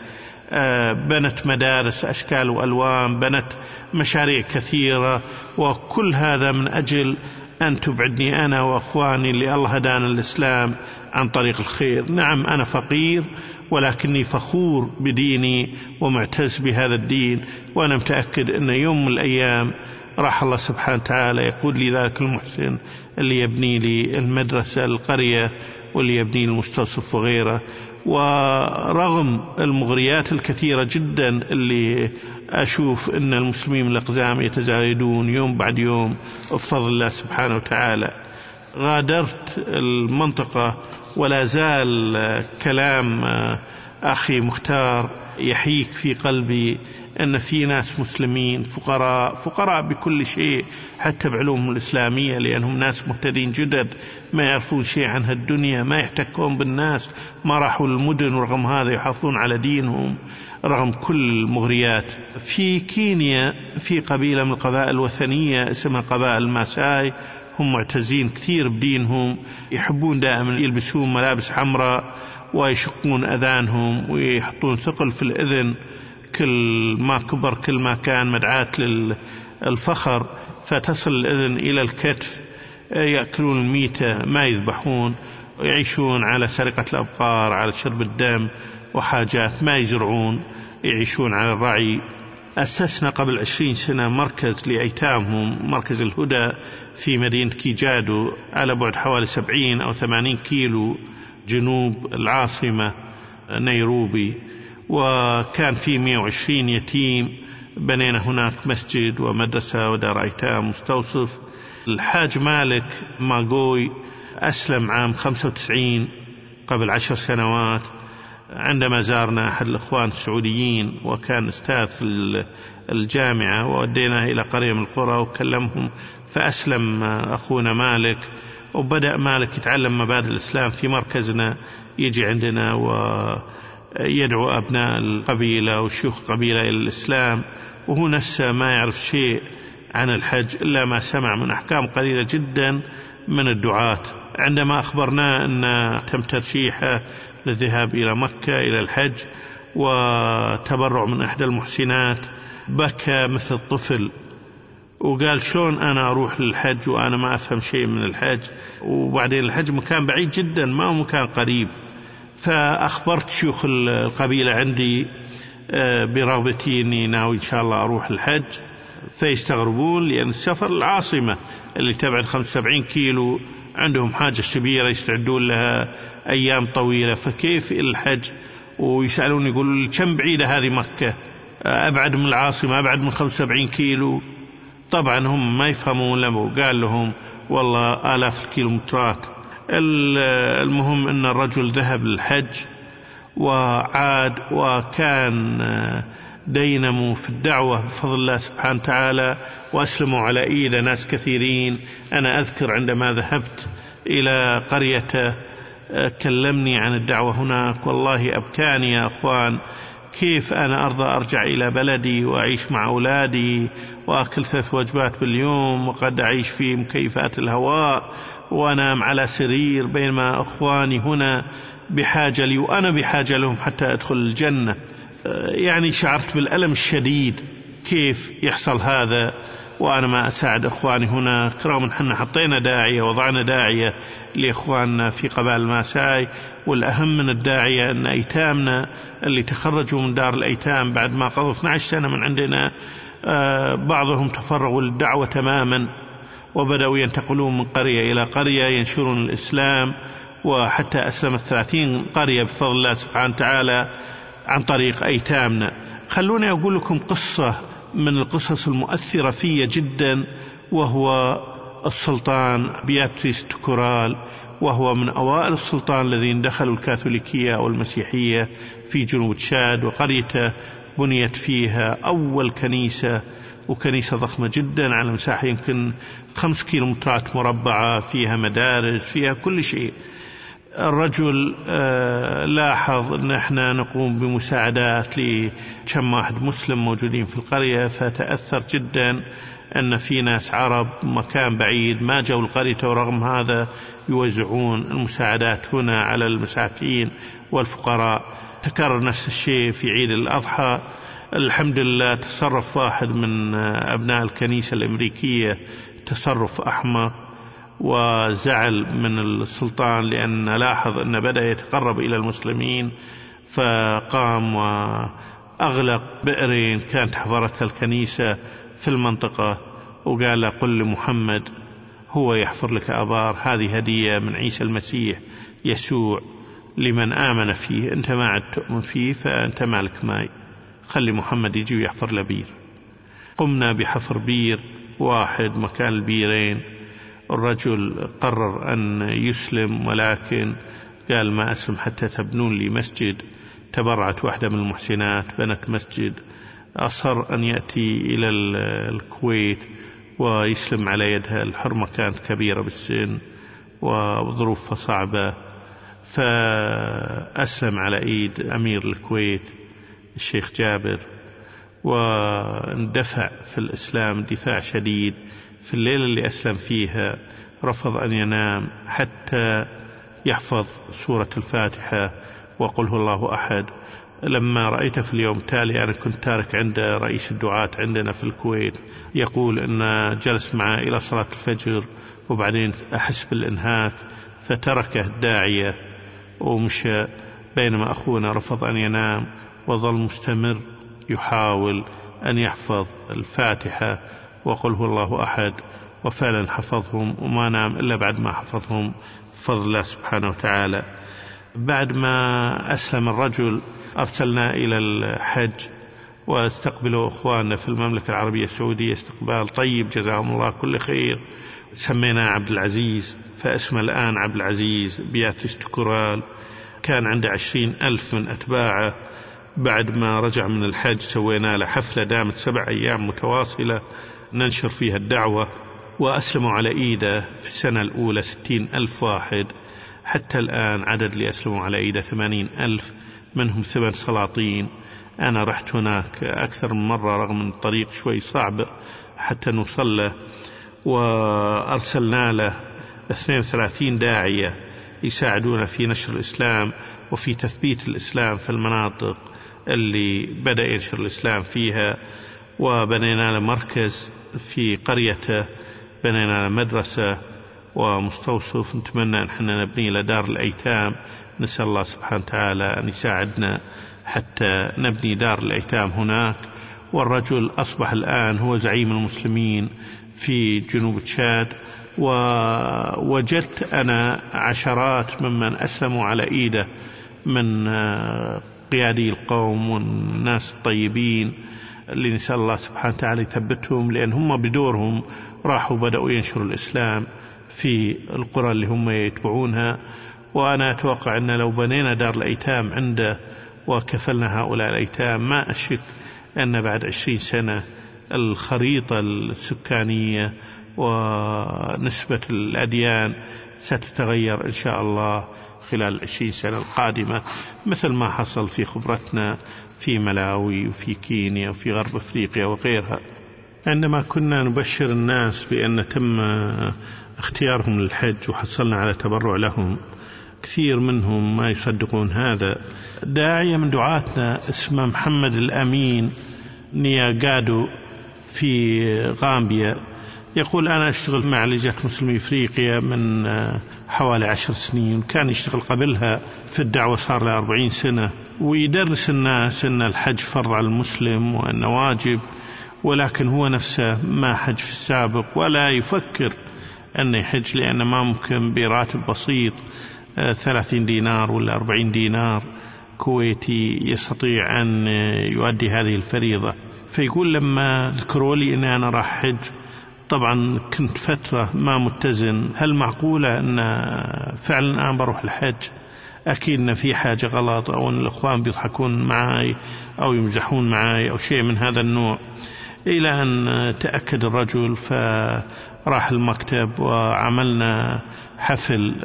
آه، بنت مدارس أشكال وألوان بنت مشاريع كثيرة. وكل هذا من أجل أن تبعدني أنا وأخواني اللي الله هدانا الإسلام عن طريق الخير. نعم أنا فقير ولكني فخور بديني ومعتز بهذا الدين وأنا متأكد أن يوم من الأيام راح الله سبحانه وتعالى يقول لي ذلك المحسن اللي يبني لي المدرسة القرية واللي يبني المستوصف وغيره. ورغم المغريات الكثيرة جدا اللي أشوف أن المسلمين الأقزام يتزايدون يوم بعد يوم بفضل الله سبحانه وتعالى. غادرت المنطقة ولا زال كلام أخي مختار يحيك في قلبي أن في ناس مسلمين فقراء فقراء بكل شيء حتى بعلومهم الإسلامية لأنهم ناس مهتدين جدد ما يعرفون شيء عن هالدنيا ما يحتكون بالناس ما راحوا المدن ورغم هذا يحافظون على دينهم. رغم كل المغريات في كينيا في قبيلة من القبائل الوثنية اسمها قبائل الماساي هم معتزين كثير بدينهم يحبون دائما يلبسون ملابس حمراء ويشقون أذانهم ويحطون ثقل في الأذن كل ما كبر كل ما كان مدعاة للفخر. فتصل الأذن إلى الكتف يأكلون الميتة ما يذبحون. يعيشون على سرقة الأبقار على شرب الدم وحاجات ما يزرعون يعيشون على الرعي. أسسنا قبل عشرين سنة مركز لأيتامهم مركز الهدى في مدينة كيجادو على بعد حوالي سبعين أو ثمانين كيلو جنوب العاصمة نيروبي. وكان في 120 يتيم بنينا هناك مسجد ومدرسة ودار أيتام مستوصف. الحاج مالك ماغوي أسلم عام 95 قبل عشر سنوات. عندما زارنا أحد الإخوان السعوديين وكان أستاذ في الجامعة ووديناه إلى قرية من القرى وكلمهم فأسلم أخونا مالك. وبدأ مالك يتعلم مبادئ الإسلام في مركزنا يجي عندنا ويدعو أبناء القبيلة وشيوخ القبيلة إلى الإسلام. وهو نفسه ما يعرف شيء عن الحج إلا ما سمع من أحكام قليلة جدا من الدعاة. عندما أخبرناه أن تم ترشيحه للذهاب إلى مكة إلى الحج وتبرع من إحدى المحسنات بكى مثل الطفل وقال شلون أنا أروح للحج وأنا ما أفهم شيء من الحج؟ وبعدين الحج مكان بعيد جدا ما هو مكان قريب. فأخبرت شيوخ القبيلة عندي آه، برغبتي أني ناوي إن شاء الله أروح الحج. فيستغربون لأن السفر العاصمة اللي تبعد 75 كيلو عندهم حاجة كبيرة يستعدون لها أيام طويلة فكيف الحج؟ ويسألون يقولوا كم بعيدة هذه مكة؟ أبعد من العاصمة أبعد من 75 كيلو. طبعا هم ما يفهمون له قال لهم والله آلاف الكيلومترات. المهم أن الرجل ذهب للحج وعاد وكان دينموا في الدعوة بفضل الله سبحانه وتعالى وأسلموا على إيد ناس كثيرين. أنا أذكر عندما ذهبت إلى قرية كلمني عن الدعوة هناك. والله أبكاني يا أخوان كيف أنا أرضى أرجع إلى بلدي وأعيش مع أولادي وأكل ثلاث وجبات باليوم وقد أعيش في مكيفات الهواء وأنام على سرير بينما أخواني هنا بحاجة لي وأنا بحاجة لهم حتى أدخل الجنة. يعني شعرت بالألم الشديد كيف يحصل هذا؟ وأنا ما أساعد إخواني هناك رغم أن إحنا حطينا داعية وضعنا داعية لإخواننا في قبائل الماساي والأهم من الداعية أن أيتامنا اللي تخرجوا من دار الأيتام بعد ما قضوا 12 سنة من عندنا بعضهم تفرغوا للدعوة تماما وبدأوا ينتقلون من قرية إلى قرية ينشرون الإسلام وحتى أسلمت ثلاثين قرية بفضل الله سبحانه وتعالى. عن طريق أيتامنا خلوني أقول لكم قصة من القصص المؤثرة في جدا وهو السلطان بياتريس تكورال وهو من أوائل السلطان الذين دخلوا الكاثوليكية أو المسيحية في جنوب تشاد وقريته بنيت فيها أول كنيسة وكنيسة ضخمة جدا على مساحة يمكن خمس كيلومترات مربعة فيها مدارس فيها كل شيء. الرجل لاحظ أن إحنا نقوم بمساعدات لكم واحد مسلم موجودين في القرية فتأثر جدا أن في ناس عرب مكان بعيد ما جو القرية ورغم هذا يوزعون المساعدات هنا على المساكين والفقراء. تكرر نفس الشيء في عيد الأضحى. الحمد لله تصرف واحد من أبناء الكنيسة الأمريكية تصرف أحمق. وزعل من السلطان لأن لاحظ أن بدأ يتقرب إلى المسلمين فقام وأغلق بئرين كانت حفرتها الكنيسة في المنطقة وقال قل لمحمد هو يحفر لك أبار هذه هدية من عيسى المسيح يسوع لمن آمن فيه أنت ما عاد تؤمن فيه فأنت مالك ماي خلي محمد يجي ويحفر له بير. قمنا بحفر بير واحد مكان البيرين. الرجل قرر أن يسلم ولكن قال ما أسلم حتى تبنون لي مسجد. تبرعت واحدة من المحسنات بنت مسجد. أصر أن يأتي إلى الكويت ويسلم على يدها. الحرمة كانت كبيرة بالسن وظروفها صعبة فأسلم على إيد أمير الكويت الشيخ جابر واندفع في الإسلام دفاع شديد. في الليلة اللي أسلم فيها رفض أن ينام حتى يحفظ سورة الفاتحة. وقل هو الله أحد. لما رأيته في اليوم التالي أنا كنت تارك عند رئيس الدعاة عندنا في الكويت يقول أن جلس معه إلى صلاة الفجر وبعدين أحس بالإنهاك فتركه الداعية ومشى. بينما أخونا رفض أن ينام وظل مستمر يحاول أن يحفظ الفاتحة. وقل هو الله أحد وفعلا حفظهم وما نام إلا بعد ما حفظهم بفضل الله سبحانه وتعالى. بعد ما أسلم الرجل أرسلنا إلى الحج واستقبلوا أخواننا في المملكة العربية السعودية استقبال طيب جزاهم الله كل خير. سميناه عبد العزيز فاسمه الآن عبد العزيز بياتس تكورال كان عنده عشرين ألف من أتباعه. بعد ما رجع من الحج سوينا له حفلة دامت سبع أيام متواصلة. ننشر فيها الدعوة وأسلموا على إيده في السنة الأولى ستين ألف واحد. حتى الآن عدد اللي أسلموا على إيده ثمانين ألف منهم ثمان سلاطين. أنا رحت هناك أكثر من مرة رغم أن الطريق شوي صعب حتى نوصل له وأرسلنا له 32 داعية يساعدون في نشر الإسلام وفي تثبيت الإسلام في المناطق اللي بدأ ينشر الإسلام فيها. وبنينا له مركز في قريته بنينا له مدرسة ومستوصف. نتمنى أن إحنا نبني له دار الأيتام. نسأل الله سبحانه وتعالى أن يساعدنا حتى نبني دار الأيتام هناك. والرجل أصبح الآن هو زعيم المسلمين في جنوب تشاد. ووجدت أنا عشرات ممن أسلموا على إيده من قيادي القوم والناس الطيبين. اللي نسأل الله سبحانه وتعالى يثبتهم لأن هم بدورهم راحوا بدأوا ينشروا الإسلام في القرى اللي هم يتبعونها. وأنا أتوقع أن لو بنينا دار الأيتام عنده وكفلنا هؤلاء الأيتام ما أشك أن بعد عشرين سنة الخريطة السكانية ونسبة الأديان ستتغير إن شاء الله خلال العشرين سنة القادمة مثل ما حصل في خبرتنا في ملاوي وفي كينيا وفي غرب أفريقيا وغيرها. عندما كنا نبشر الناس بأن تم اختيارهم للحج وحصلنا على تبرع لهم كثير منهم ما يصدقون هذا. داعية من دعاتنا اسمه محمد الأمين نياغادو في غامبيا. يقول أنا أشتغل مع لجنة مسلمي إفريقيا من حوالي عشر سنين كان يشتغل قبلها في الدعوة صار له أربعين سنة. ويدرس الناس أن الحج فرض على المسلم وأنه واجب ولكن هو نفسه ما حج في السابق ولا يفكر أنه يحج لأنه ما ممكن براتب بسيط ثلاثين دينار ولا أربعين دينار كويتي يستطيع أن يؤدي هذه الفريضة. فيقول لما ذكروا لي أني أنا راح حج طبعا كنت فترة ما متزن. هل معقولة أن فعلا أنا بروح الحج؟ أكيد أن في حاجة غلط أو أن الإخوان بيضحكون معي أو يمزحون معي أو شيء من هذا النوع. إلى أن تأكد الرجل فراح المكتب وعملنا حفل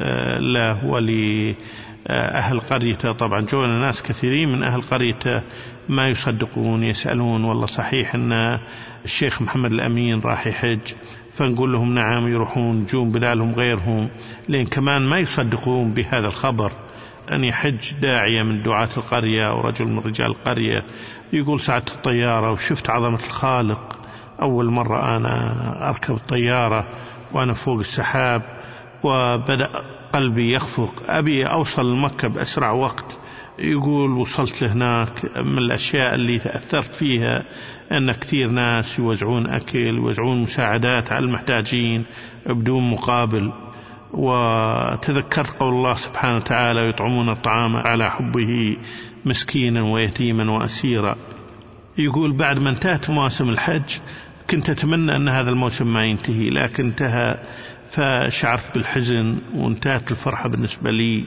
له ولأهل قريته. طبعا جونا ناس كثيرين من أهل قريته ما يصدقون يسألون والله صحيح أن الشيخ محمد الأمين راح يحج؟ فنقول لهم نعم يروحون جون بدالهم غيرهم. لأن كمان ما يصدقون بهذا الخبر. أن يحج داعية من دعاة القرية أو رجل من رجال القرية. يقول ساعة الطيارة وشفت عظمة الخالق. أول مرة أنا أركب الطيارة وأنا فوق السحاب وبدأ قلبي يخفق. أبي أوصل لمكة بأسرع وقت. يقول وصلت لهناك من الأشياء اللي تأثرت فيها أن كثير ناس يوزعون أكل يوزعون مساعدات على المحتاجين بدون مقابل. وتذكرت قول الله سبحانه وتعالى يطعمون الطعام على حبه مسكينا ويتيما وأسيرا. يقول بعد ما انتهت مواسم الحج كنت أتمنى أن هذا الموسم ما ينتهي لكن انتهى فشعرت بالحزن وانتهت الفرحة بالنسبة لي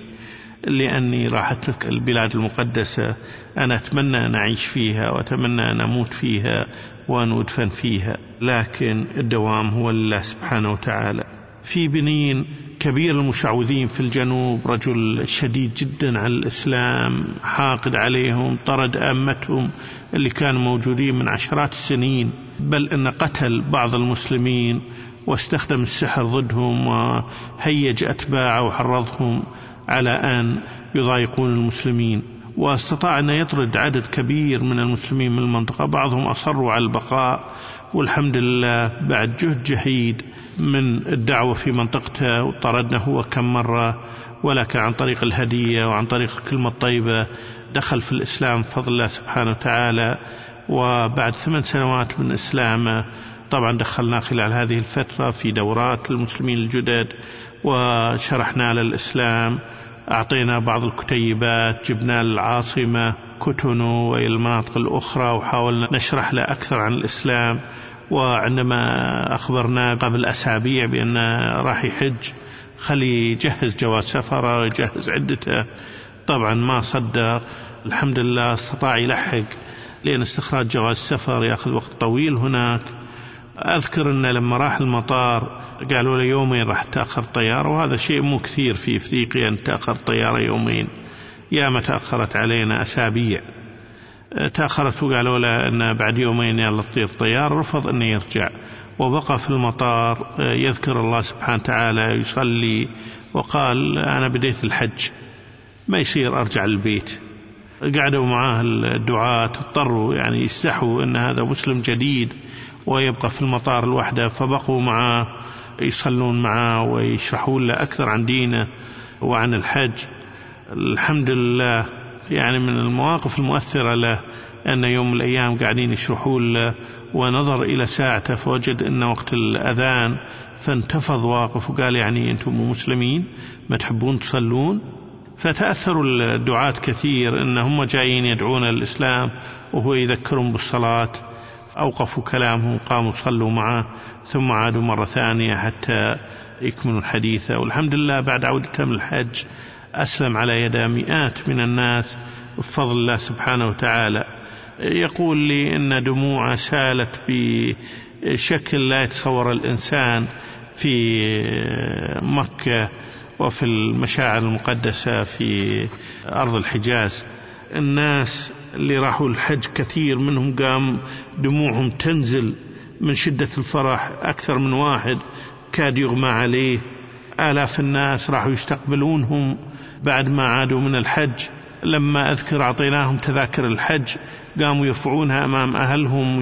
لأني راح أترك البلاد المقدسة. أنا أتمنى أن أعيش فيها وأتمنى أن أموت فيها وأن أدفن فيها لكن الدوام هو لله سبحانه وتعالى. في بنين كبير المشعوذين في الجنوب رجل شديد جدا على الإسلام حاقد عليهم طرد أمتهم اللي كانوا موجودين من عشرات السنين. بل أن قتل بعض المسلمين واستخدم السحر ضدهم وهيج أتباعه وحرضهم على أن يضايقون المسلمين. واستطاع أن يطرد عدد كبير من المسلمين من المنطقة. بعضهم أصروا على البقاء والحمد لله بعد جهد جهيد من الدعوة في منطقته وطردنا هو كم مرة ولكن عن طريق الهدية وعن طريق الكلمة الطيبة دخل في الإسلام بفضل الله سبحانه وتعالى. وبعد ثمان سنوات من إسلامه طبعا دخلنا خلال هذه الفترة في دورات المسلمين الجدد وشرحنا للإسلام. أعطينا بعض الكتيبات جبنا العاصمة كتنو والمناطق الأخرى وحاولنا نشرح له أكثر عن الإسلام. وعندما أخبرنا قبل أسابيع بأن راح يحج خلي يجهز جواز سفره يجهز عدته. طبعا ما صدق. الحمد لله استطاع يلحق لأن استخراج جواز السفر يأخذ وقت طويل هناك. أذكر أن لما راح المطار قالوا له يومين راح تأخر طيارة وهذا شيء مو كثير في إفريقيا أن تأخر طيارة يومين. ياما تأخرت علينا أسابيع. تأخرت وقالوا له أن بعد يومين يلا تطير طيارة رفض أنه يرجع. وبقى في المطار يذكر الله سبحانه وتعالى يصلي وقال أنا بديت الحج ما يصير أرجع للبيت قعدوا معاه الدعاة اضطروا يعني يستحوا أن هذا مسلم جديد ويبقى في المطار لوحده فبقوا معاه. يصلون معاه ويشرحون له أكثر عن دينه وعن الحج. الحمد لله يعني من المواقف المؤثرة له أن يوم من الأيام قاعدين يشرحون له ونظر إلى ساعته فوجد أن وقت الأذان فانتفض واقف وقال يعني أنتم مسلمين ما تحبون تصلون؟ فتأثروا الدعاة كثير أن هم جايين يدعون الإسلام وهو يذكرهم بالصلاة أوقفوا كلامهم قاموا صلوا معه. ثم عادوا مرة ثانية حتى يكملوا الحديث. والحمد لله بعد عودته من الحج أسلم على يد مئات من الناس بفضل الله سبحانه وتعالى. يقول لي أن دموعه سالت بشكل لا يتصور الإنسان في مكة وفي المشاعر المقدسة في أرض الحجاز. الناس اللي راحوا الحج كثير منهم قام دموعهم تنزل من شدة الفرح أكثر من واحد كاد يغمى عليه. آلاف الناس راحوا يستقبلونهم بعد ما عادوا من الحج. لما أذكر أعطيناهم تذاكر الحج قاموا يرفعونها أمام أهلهم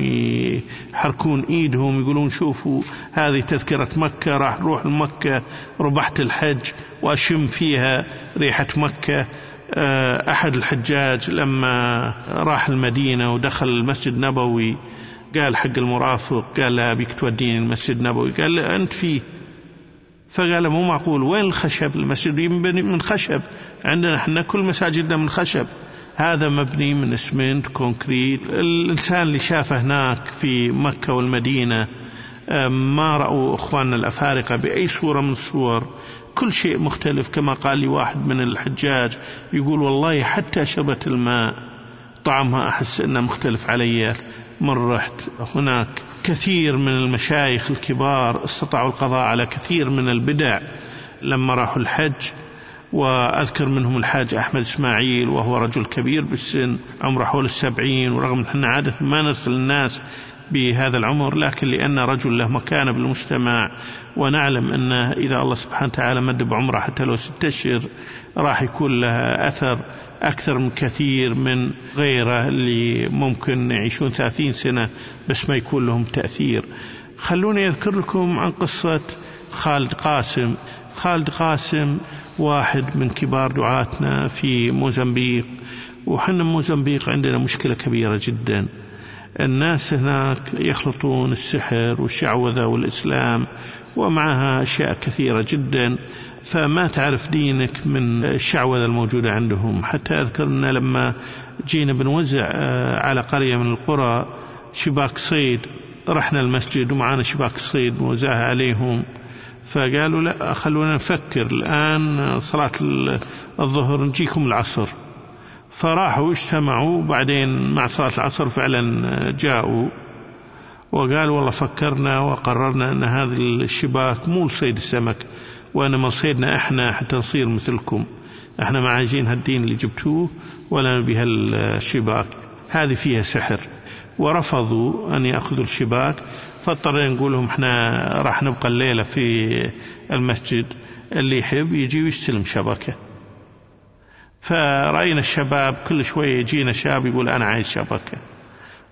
يحركون إيدهم يقولون شوفوا هذه تذكرة مكة راح نروح لمكة ربحت الحج وأشم فيها ريحة مكة. آه، أحد الحجاج لما راح المدينة ودخل المسجد النبوي قال حق المرافق قال له أبيك توديني المسجد النبوي قال أنت فيه. فقال مو معقول وين الخشب؟ المسجد ينبني من خشب. عندنا إحنا كل مساجدنا من خشب. هذا مبني من اسمنت كونكريت. الإنسان اللي شافه هناك في مكة والمدينة ما رأوا إخواننا الأفارقة بأي صورة من الصور. كل شيء مختلف كما قال لي واحد من الحجاج يقول والله حتى شربة الماء طعمها أحس أنه مختلف علي. من رحت هناك كثير من المشايخ الكبار استطاعوا القضاء على كثير من البدع لما راحوا الحج وأذكر منهم الحاج أحمد إسماعيل وهو رجل كبير بالسن عمره حول السبعين ورغم أن عادة ما نرسل الناس بهذا العمر لكن لأن رجل له مكانة بالمجتمع ونعلم أن إذا الله سبحانه وتعالى مد بعمره حتى لو ست أشهر راح يكون لها أثر أكثر من كثير من غيره اللي ممكن يعيشون ثلاثين سنة بس ما يكون لهم تأثير. خلوني أذكر لكم عن قصة خالد قاسم. خالد قاسم واحد من كبار دعاتنا في موزمبيق وحنا موزمبيق عندنا مشكلة كبيرة جدا. الناس هناك يخلطون السحر والشعوذة والإسلام ومعها أشياء كثيرة جدا. فما تعرف دينك من الشعوذة الموجودة عندهم. حتى أذكر أن لما جينا بنوزع آه، على قرية من القرى شباك صيد. رحنا المسجد ومعانا شباك صيد نوزعها عليهم. فقالوا لا خلونا نفكر الآن صلاة الظهر نجيكم العصر. فراحوا اجتمعوا وبعدين مع صلاة العصر فعلا جاءوا. وقال والله فكرنا وقررنا أن هذه الشباك مو لصيد السمك. وإنما صيدنا إحنا حتى نصير مثلكم. إحنا ما عايزين هالدين اللي جبتوه ولا نبي هالشباك هذه فيها سحر. ورفضوا أن يأخذوا الشباك فاضطرينا نقول لهم إحنا راح نبقى الليلة في المسجد اللي يحب يجي ويستلم شبكة. فرأينا الشباب كل شوية يجينا شاب يقول أنا عايز شبكة.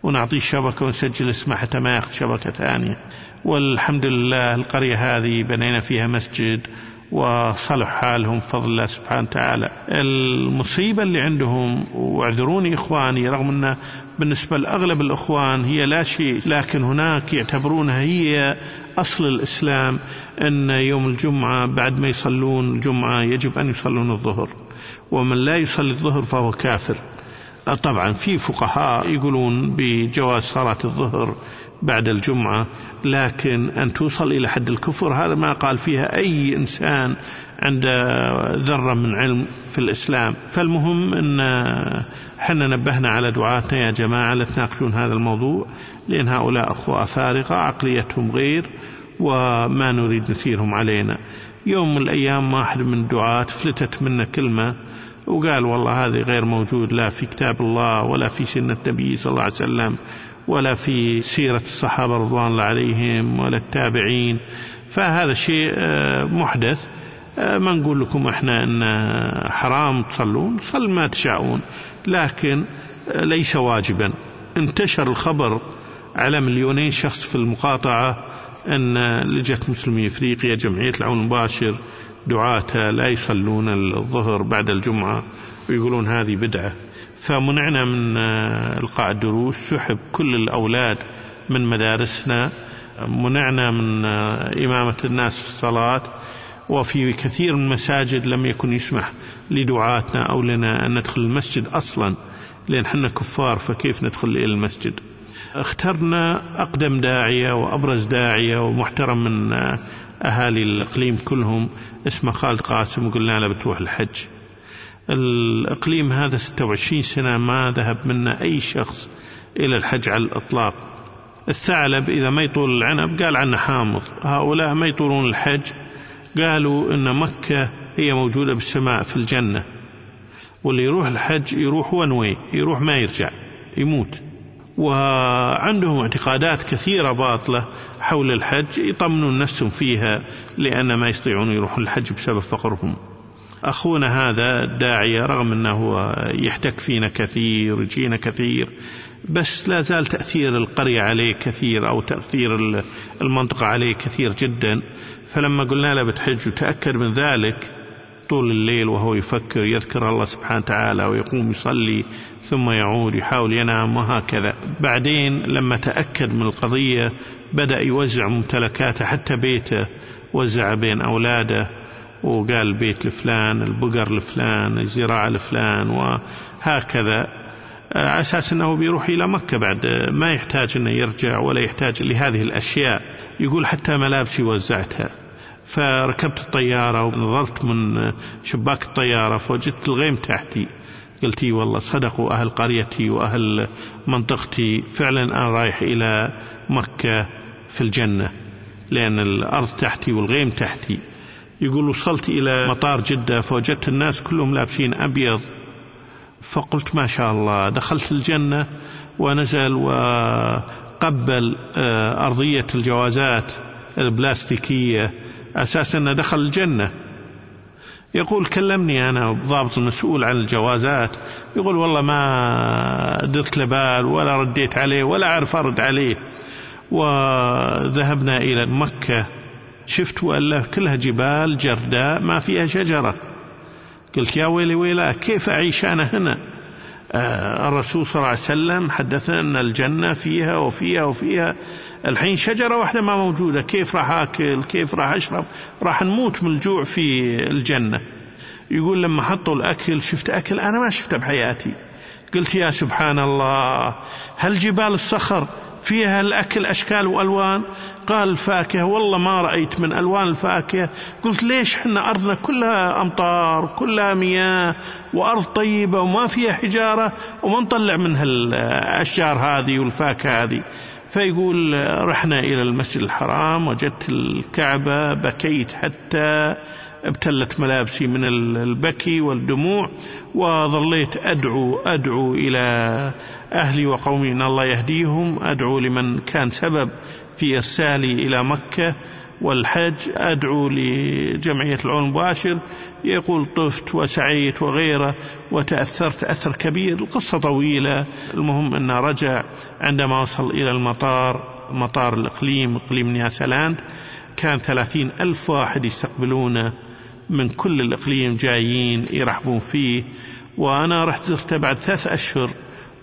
ونعطيه شبكة ونسجل اسمه حتى ما يأخذ شبكة ثانية. والحمد لله القرية هذه بنينا فيها مسجد وصلح حالهم بفضل الله سبحانه وتعالى. المصيبة اللي عندهم واعذروني إخواني رغم أن بالنسبة لأغلب الإخوان هي لا شيء لكن هناك يعتبرونها هي أصل الإسلام أن يوم الجمعة بعد ما يصلون الجمعة يجب أن يصلون الظهر. ومن لا يصلي الظهر فهو كافر. طبعا في فقهاء يقولون بجواز صلاة الظهر بعد الجمعة لكن أن توصل إلى حد الكفر هذا ما قال فيها أي إنسان عند ذرة من علم في الإسلام. فالمهم أن حنا نبهنا على دعاتنا يا جماعة لا تناقشون هذا الموضوع لأن هؤلاء أخوة فارقة عقليتهم غير وما نريد نثيرهم علينا. يوم من الأيام واحد من الدعاة فلتت منا كلمة وقال والله هذه غير موجود لا في كتاب الله ولا في سنة النبي صلى الله عليه وسلم. ولا في سيرة الصحابة رضوان الله عليهم ولا التابعين. فهذا شيء آه، محدث. آه، ما نقول لكم إحنا إن حرام تصلون. صل ما تشاءون. لكن آه، ليس واجبا. انتشر الخبر على مليونين شخص في المقاطعة أن لجنة مسلمي إفريقيا جمعية العون المباشر دعاة لا يصلون الظهر بعد الجمعة ويقولون هذه بدعة. فمنعنا من آه، إلقاء الدروس سحب كل الأولاد من مدارسنا. منعنا من آه، إمامة الناس في الصلاة. وفي كثير من المساجد لم يكن يسمح لدعاتنا أو لنا أن ندخل المسجد أصلا لأن حنا كفار فكيف ندخل إلى المسجد؟ اخترنا أقدم داعية وأبرز داعية ومحترم من أهالي الإقليم كلهم اسمه خالد قاسم وقلنا له بتروح الحج. الإقليم هذا 26 سنة ما ذهب منا أي شخص إلى الحج على الإطلاق. الثعلب إذا ما يطول العنب قال عنه حامض. هؤلاء ما يطولون الحج. قالوا إن مكة هي موجودة بالسماء في الجنة. واللي يروح الحج يروح ونوي يروح ما يرجع يموت. وعندهم اعتقادات كثيرة باطلة حول الحج يطمنون نفسهم فيها لأن ما يستطيعون يروحون الحج بسبب فقرهم. أخونا هذا الداعية رغم أنه يحتك فينا كثير يجينا كثير بس لا زال تأثير القرية عليه كثير أو تأثير المنطقة عليه كثير جدا. فلما قلنا له بتحج وتأكد من ذلك طول الليل وهو يفكر يذكر الله سبحانه وتعالى ويقوم يصلي ثم يعود يحاول ينام وهكذا. بعدين لما تأكد من القضية بدأ يوزع ممتلكاته حتى بيته وزع بين أولاده وقال بيت لفلان البقر لفلان الزراعة لفلان وهكذا. على أساس أنه بيروح إلى مكة بعد ما يحتاج أنه يرجع ولا يحتاج لهذه الأشياء. يقول حتى ملابسي وزعتها. فركبت الطيارة ونظرت من شباك الطيارة فوجدت الغيم تحتي. قلت والله صدقوا أهل قريتي وأهل منطقتي فعلا أنا رايح إلى مكة في الجنة لأن الأرض تحتي والغيم تحتي. يقول وصلت إلى مطار جدة فوجدت الناس كلهم لابسين أبيض. فقلت ما شاء الله دخلت الجنة ونزل وقبل أرضية الجوازات البلاستيكية. أساسا أنه دخل الجنة. يقول كلمني أنا ضابط المسؤول عن الجوازات. يقول والله ما درت لبال ولا رديت عليه ولا أعرف أرد عليه. وذهبنا إلى مكة. شفت وألا كلها جبال جرداء ما فيها شجرة. قلت يا ويلي ويلا كيف أعيش أنا هنا؟ آه الرسول صلى الله عليه وسلم حدثنا أن الجنة فيها وفيها وفيها. الحين شجرة واحدة ما موجودة. كيف راح أكل؟ كيف راح أشرب؟ راح نموت من الجوع في الجنة. يقول لما حطوا الأكل شفت أكل أنا ما شفته بحياتي. قلت يا سبحان الله هل جبال الصخر فيها الأكل أشكال وألوان؟ قال الفاكهة والله ما رأيت من ألوان الفاكهة. قلت ليش إحنا أرضنا كلها أمطار كلها مياه وأرض طيبة وما فيها حجارة وما نطلع منها الأشجار هذه والفاكهة هذه؟ فيقول رحنا إلى المسجد الحرام وجدت الكعبة بكيت حتى ابتلت ملابسي من البكي والدموع وظليت أدعو أدعو إلى أهلي وقومي أن الله يهديهم أدعو لمن كان سبب في إرسالي إلى مكة والحج أدعو لجمعية العون المباشر يقول طفت وسعيت وغيره وتأثرت أثر كبير. القصة طويلة المهم أنه رجع عندما وصل إلى المطار مطار الإقليم إقليم نياسلاند. كان ثلاثين ألف واحد يستقبلونه. من كل الإقليم جايين يرحبون فيه وأنا رحت زرته بعد ثلاث أشهر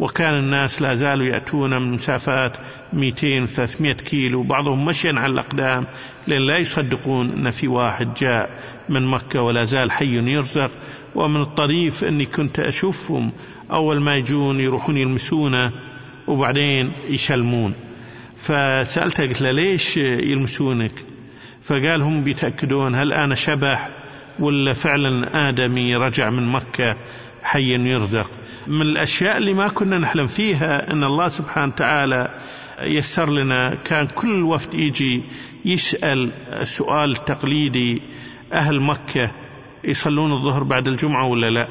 وكان الناس لا زالوا يأتون من مسافات 200 و 300 كيلو بعضهم مشيا على الأقدام لأن لا يصدقون أن في واحد جاء من مكة ولا زال حي يرزق. ومن الطريف أني كنت أشوفهم أول ما يجون يروحون يلمسونه وبعدين يشلمون. فسألته قلت له ليش يلمسونك؟ فقال هم بيتأكدون هل أنا شبح؟ ولا فعلا آدمي رجع من مكة حي يرزق؟ من الأشياء اللي ما كنا نحلم فيها أن الله سبحانه وتعالى يسر لنا كان كل وفد يجي يسأل سؤال تقليدي أهل مكة يصلون الظهر بعد الجمعة ولا لا؟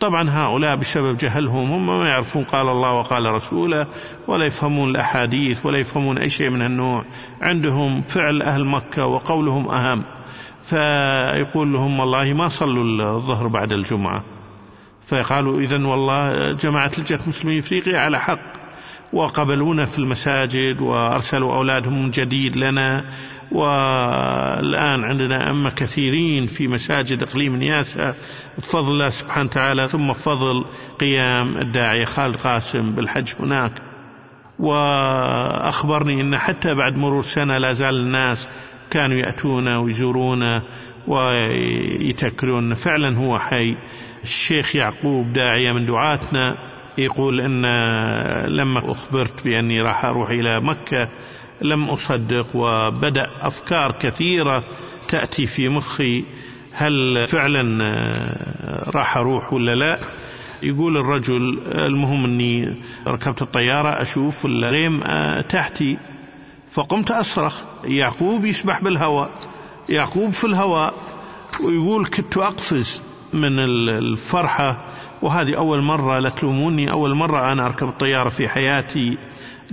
طبعا هؤلاء بسبب جهلهم هم ما يعرفون قال الله وقال رسوله ولا يفهمون الأحاديث ولا يفهمون أي شيء من النوع. عندهم فعل أهل مكة وقولهم أهم. فيقول لهم والله ما صلوا الظهر بعد الجمعة. فقالوا إذا والله جماعة لجنة مسلمين إفريقيا على حق. وقبلونا في المساجد وأرسلوا أولادهم من جديد لنا. والآن عندنا أمة كثيرين في مساجد إقليم نياسا بفضل الله سبحانه وتعالى ثم بفضل قيام الداعية خالد قاسم بالحج هناك. وأخبرني أن حتى بعد مرور سنة لا زال الناس كانوا يأتون ويزورون ويتكلون. فعلا هو حي. الشيخ يعقوب داعية من دعاتنا يقول أن لما أخبرت بأني راح أروح إلى مكة لم أصدق وبدأ أفكار كثيرة تأتي في مخي. هل فعلا راح أروح ولا لا؟ يقول الرجل المهم أني ركبت الطيارة أشوف الغيم تحتي. فقمت أصرخ. يعقوب يسبح بالهواء. يعقوب في الهواء. ويقول كنت أقفز من الفرحة. وهذه أول مرة لا تلوموني أول مرة أنا أركب الطيارة في حياتي.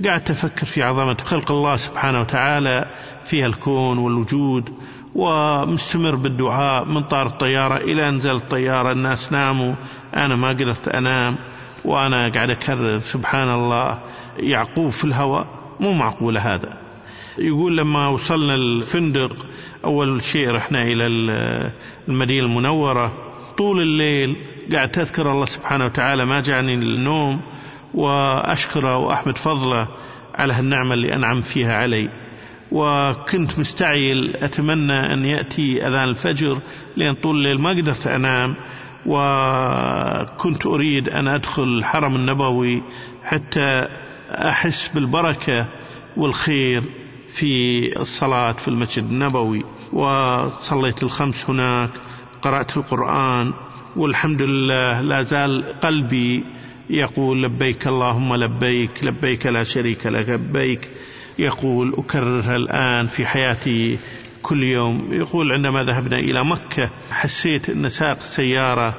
قاعد أفكر في عظمة خلق الله سبحانه وتعالى. في الكون والوجود. ومستمر بالدعاء من طار الطيارة إلى أن نزل الطيارة. الناس ناموا. أنا ما قدرت أنام. وأنا قاعد أكرر سبحان الله. يعقوب في الهواء. مو معقول هذا. يقول لما وصلنا الفندق أول شيء رحنا إلى المدينة المنورة. طول الليل قاعد تذكر الله سبحانه وتعالى ما جعني النوم وأشكره وأحمد فضله على هالنعمة اللي أنعم فيها علي. وكنت مستعجل أتمنى أن يأتي أذان الفجر لأن طول الليل ما قدرت أنام. وكنت أريد أن أدخل الحرم النبوي حتى أحس بالبركة والخير. في الصلاة في المسجد النبوي وصليت الخمس هناك قرأت القرآن والحمد لله لا زال قلبي يقول لبيك اللهم لبيك لبيك لا شريك لك لبيك. يقول أكررها الآن في حياتي كل يوم. يقول عندما ذهبنا إلى مكة حسيت أن ساق السيارة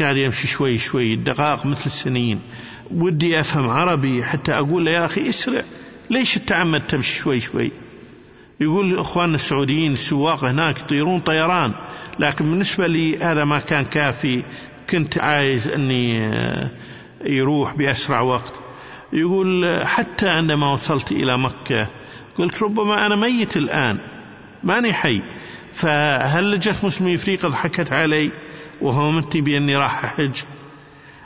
قاعد يمشي شوي شوي دقائق مثل السنين. ودي أفهم عربي حتى أقول يا أخي اسرع. ليش تعمد تمشي شوي شوي؟ يقول إخواننا السعوديين السواق هناك يطيرون طيران لكن بالنسبة لي هذا ما كان كافي. كنت عايز أني يروح بأسرع وقت. يقول حتى عندما وصلت إلى مكة قلت ربما أنا ميت الآن ماني حي. فهل لجنة مسلمي إفريقيا؟ ضحكت علي وهمتني بأني راح أحج.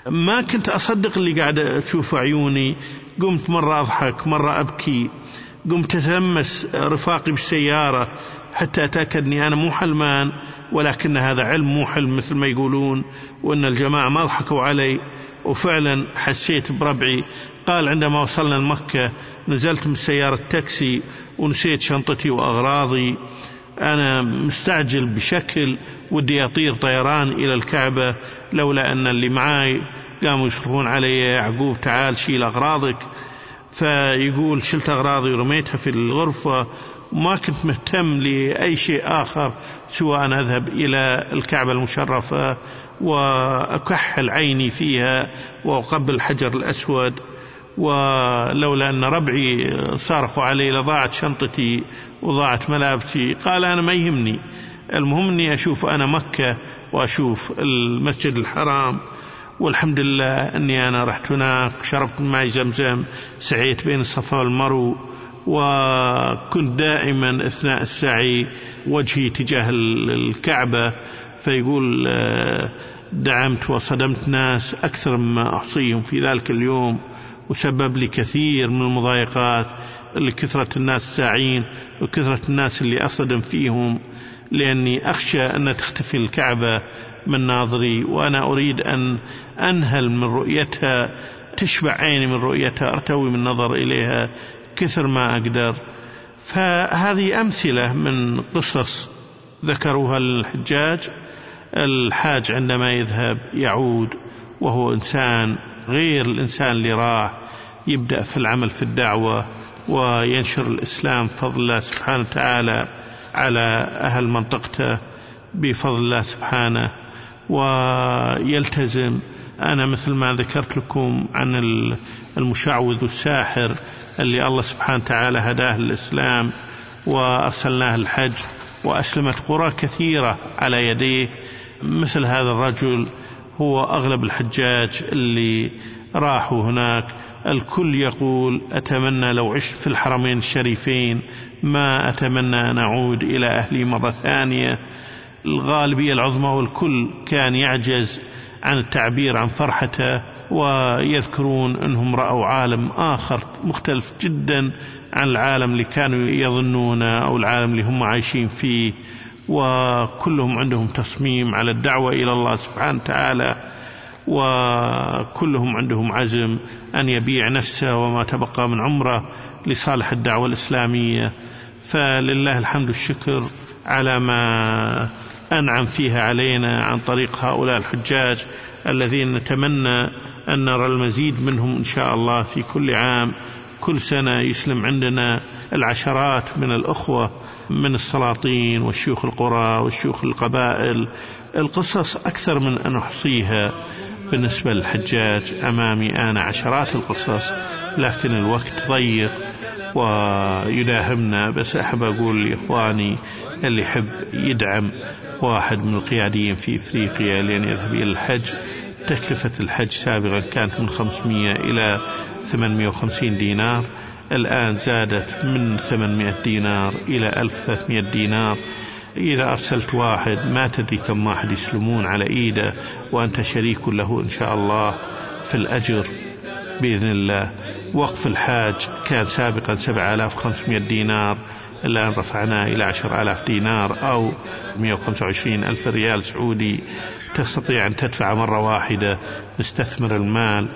ما كنت أصدق اللي قاعد أشوف عيوني قمت مرة أضحك مرة أبكي. قمت أتلمس رفاقي بالسيارة حتى أتأكد أني أنا مو حلمان ولكن هذا علم مو حلم مثل ما يقولون وأن الجماعة ما ضحكوا علي. وفعلا حسيت بربعي. قال عندما وصلنا لمكة نزلت من سيارة تاكسي ونسيت شنطتي وأغراضي. أنا مستعجل بشكل ودي أطير طيران إلى الكعبة لولا أن اللي معاي قاموا يصرفون علي يعقوب تعال شيل أغراضك. فيقول شلت أغراضي ورميتها في الغرفة وما كنت مهتم لأي شيء آخر سوى أن أذهب إلى الكعبة المشرفة وأكحل عيني فيها وأقبل الحجر الأسود. ولولا أن ربعي صارخوا علي لضاعت شنطتي وضاعت ملابسي. قال أنا ما يهمني المهم أني أشوف أنا مكة وأشوف المسجد الحرام. والحمد لله أني أنا رحت هناك شربت ماء زمزم سعيت بين الصفا والمرو وكنت دائما أثناء السعي وجهي تجاه الكعبة فيقول دعمت وصدمت ناس أكثر مما أحصيهم في ذلك اليوم وسبب لي كثير من المضايقات لكثرة الناس الساعين وكثرة الناس اللي أصدم فيهم لأني أخشى أن تختفي الكعبة من ناظري وأنا أريد أن أنهل من رؤيتها تشبع عيني من رؤيتها أرتوي من النظر إليها كثر ما أقدر. فهذه أمثلة من قصص ذكروها الحجاج. الحاج عندما يذهب يعود وهو إنسان غير الإنسان اللي راح يبدأ في العمل في الدعوة وينشر الإسلام بفضل الله سبحانه وتعالى على أهل منطقته بفضل الله سبحانه. ويلتزم. أنا مثل ما ذكرت لكم عن المشعوذ الساحر اللي الله سبحانه وتعالى هداه للإسلام وأرسلناه الحج وأسلمت قرى كثيرة على يديه. مثل هذا الرجل هو أغلب الحجاج اللي راحوا هناك. الكل يقول أتمنى لو عشت في الحرمين الشريفين ما أتمنى أن أعود إلى أهلي مرة ثانية. الغالبية العظمى والكل كان يعجز عن التعبير عن فرحته ويذكرون أنهم رأوا عالم آخر مختلف جدا عن العالم اللي كانوا يظنونه أو العالم اللي هم عايشين فيه. وكلهم عندهم تصميم على الدعوة إلى الله سبحانه وتعالى. وكلهم عندهم عزم أن يبيع نفسه وما تبقى من عمره لصالح الدعوة الإسلامية. فلله الحمد والشكر على ما أنعم فيها علينا عن طريق هؤلاء الحجاج الذين نتمنى أن نرى المزيد منهم إن شاء الله في كل عام. كل سنة يسلم عندنا العشرات من الأخوة من السلاطين والشيوخ القرى والشيوخ القبائل. القصص أكثر من أن أحصيها. بالنسبة للحجاج أمامي أنا عشرات القصص لكن الوقت ضيق. ويداهمنا بس أحب أقول لإخواني اللي يحب يدعم واحد من القياديين في إفريقيا لأن يذهب إلى الحج. تكلفة الحج سابقا كانت من 500 إلى 850 دينار الآن زادت من 800 دينار إلى 1300 دينار. إذا أرسلت واحد ما تدري كم واحد يسلمون على إيده وأنت شريك له إن شاء الله في الأجر بإذن الله. وقف الحاج كان سابقا 7500 دينار الآن رفعناه إلى 10000 دينار أو 125 ألف ريال سعودي. تستطيع أن تدفع مرة واحدة نستثمر المال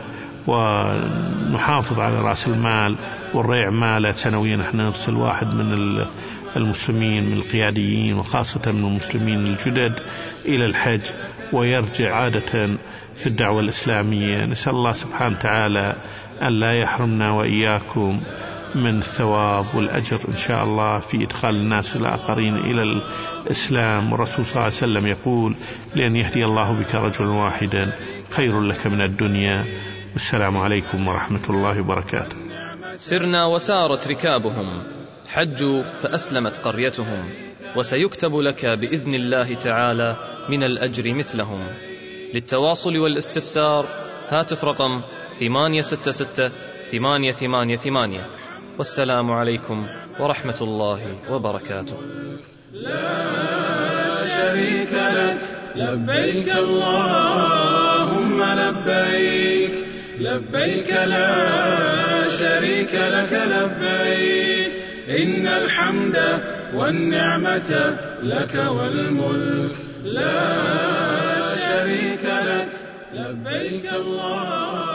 ونحافظ على رأس المال والريع ماله. سنويا إحنا نرسل واحد من المسلمين من القياديين وخاصة من المسلمين الجدد إلى الحج ويرجع عادة في الدعوة الإسلامية. نسأل الله سبحانه وتعالى أن لا يحرمنا وإياكم من الثواب والأجر إن شاء الله في إدخال الناس الآخرين إلى الإسلام. والرسول صلى الله عليه وسلم يقول لأن يهدي الله بك رجلا واحدا خير لك من الدنيا. والسلام عليكم ورحمة الله وبركاته. سرنا وسارت ركابهم حجوا فأسلمت قريتهم وسيكتب لك بإذن الله تعالى من الأجر مثلهم. للتواصل والاستفسار هاتف رقم ثمانية ستة ستة ثمانية ثمانية ثمانية. والسلام عليكم ورحمة الله وبركاته. لا شريك لك لبيك اللهم لبيك. لبيك لا شريك لك لبيك. إن الحمد والنعمة لك والملك. لا شريك لك لبيك اللهم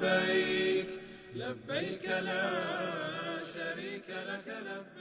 لبيك لبيك لا شريك لك لبيك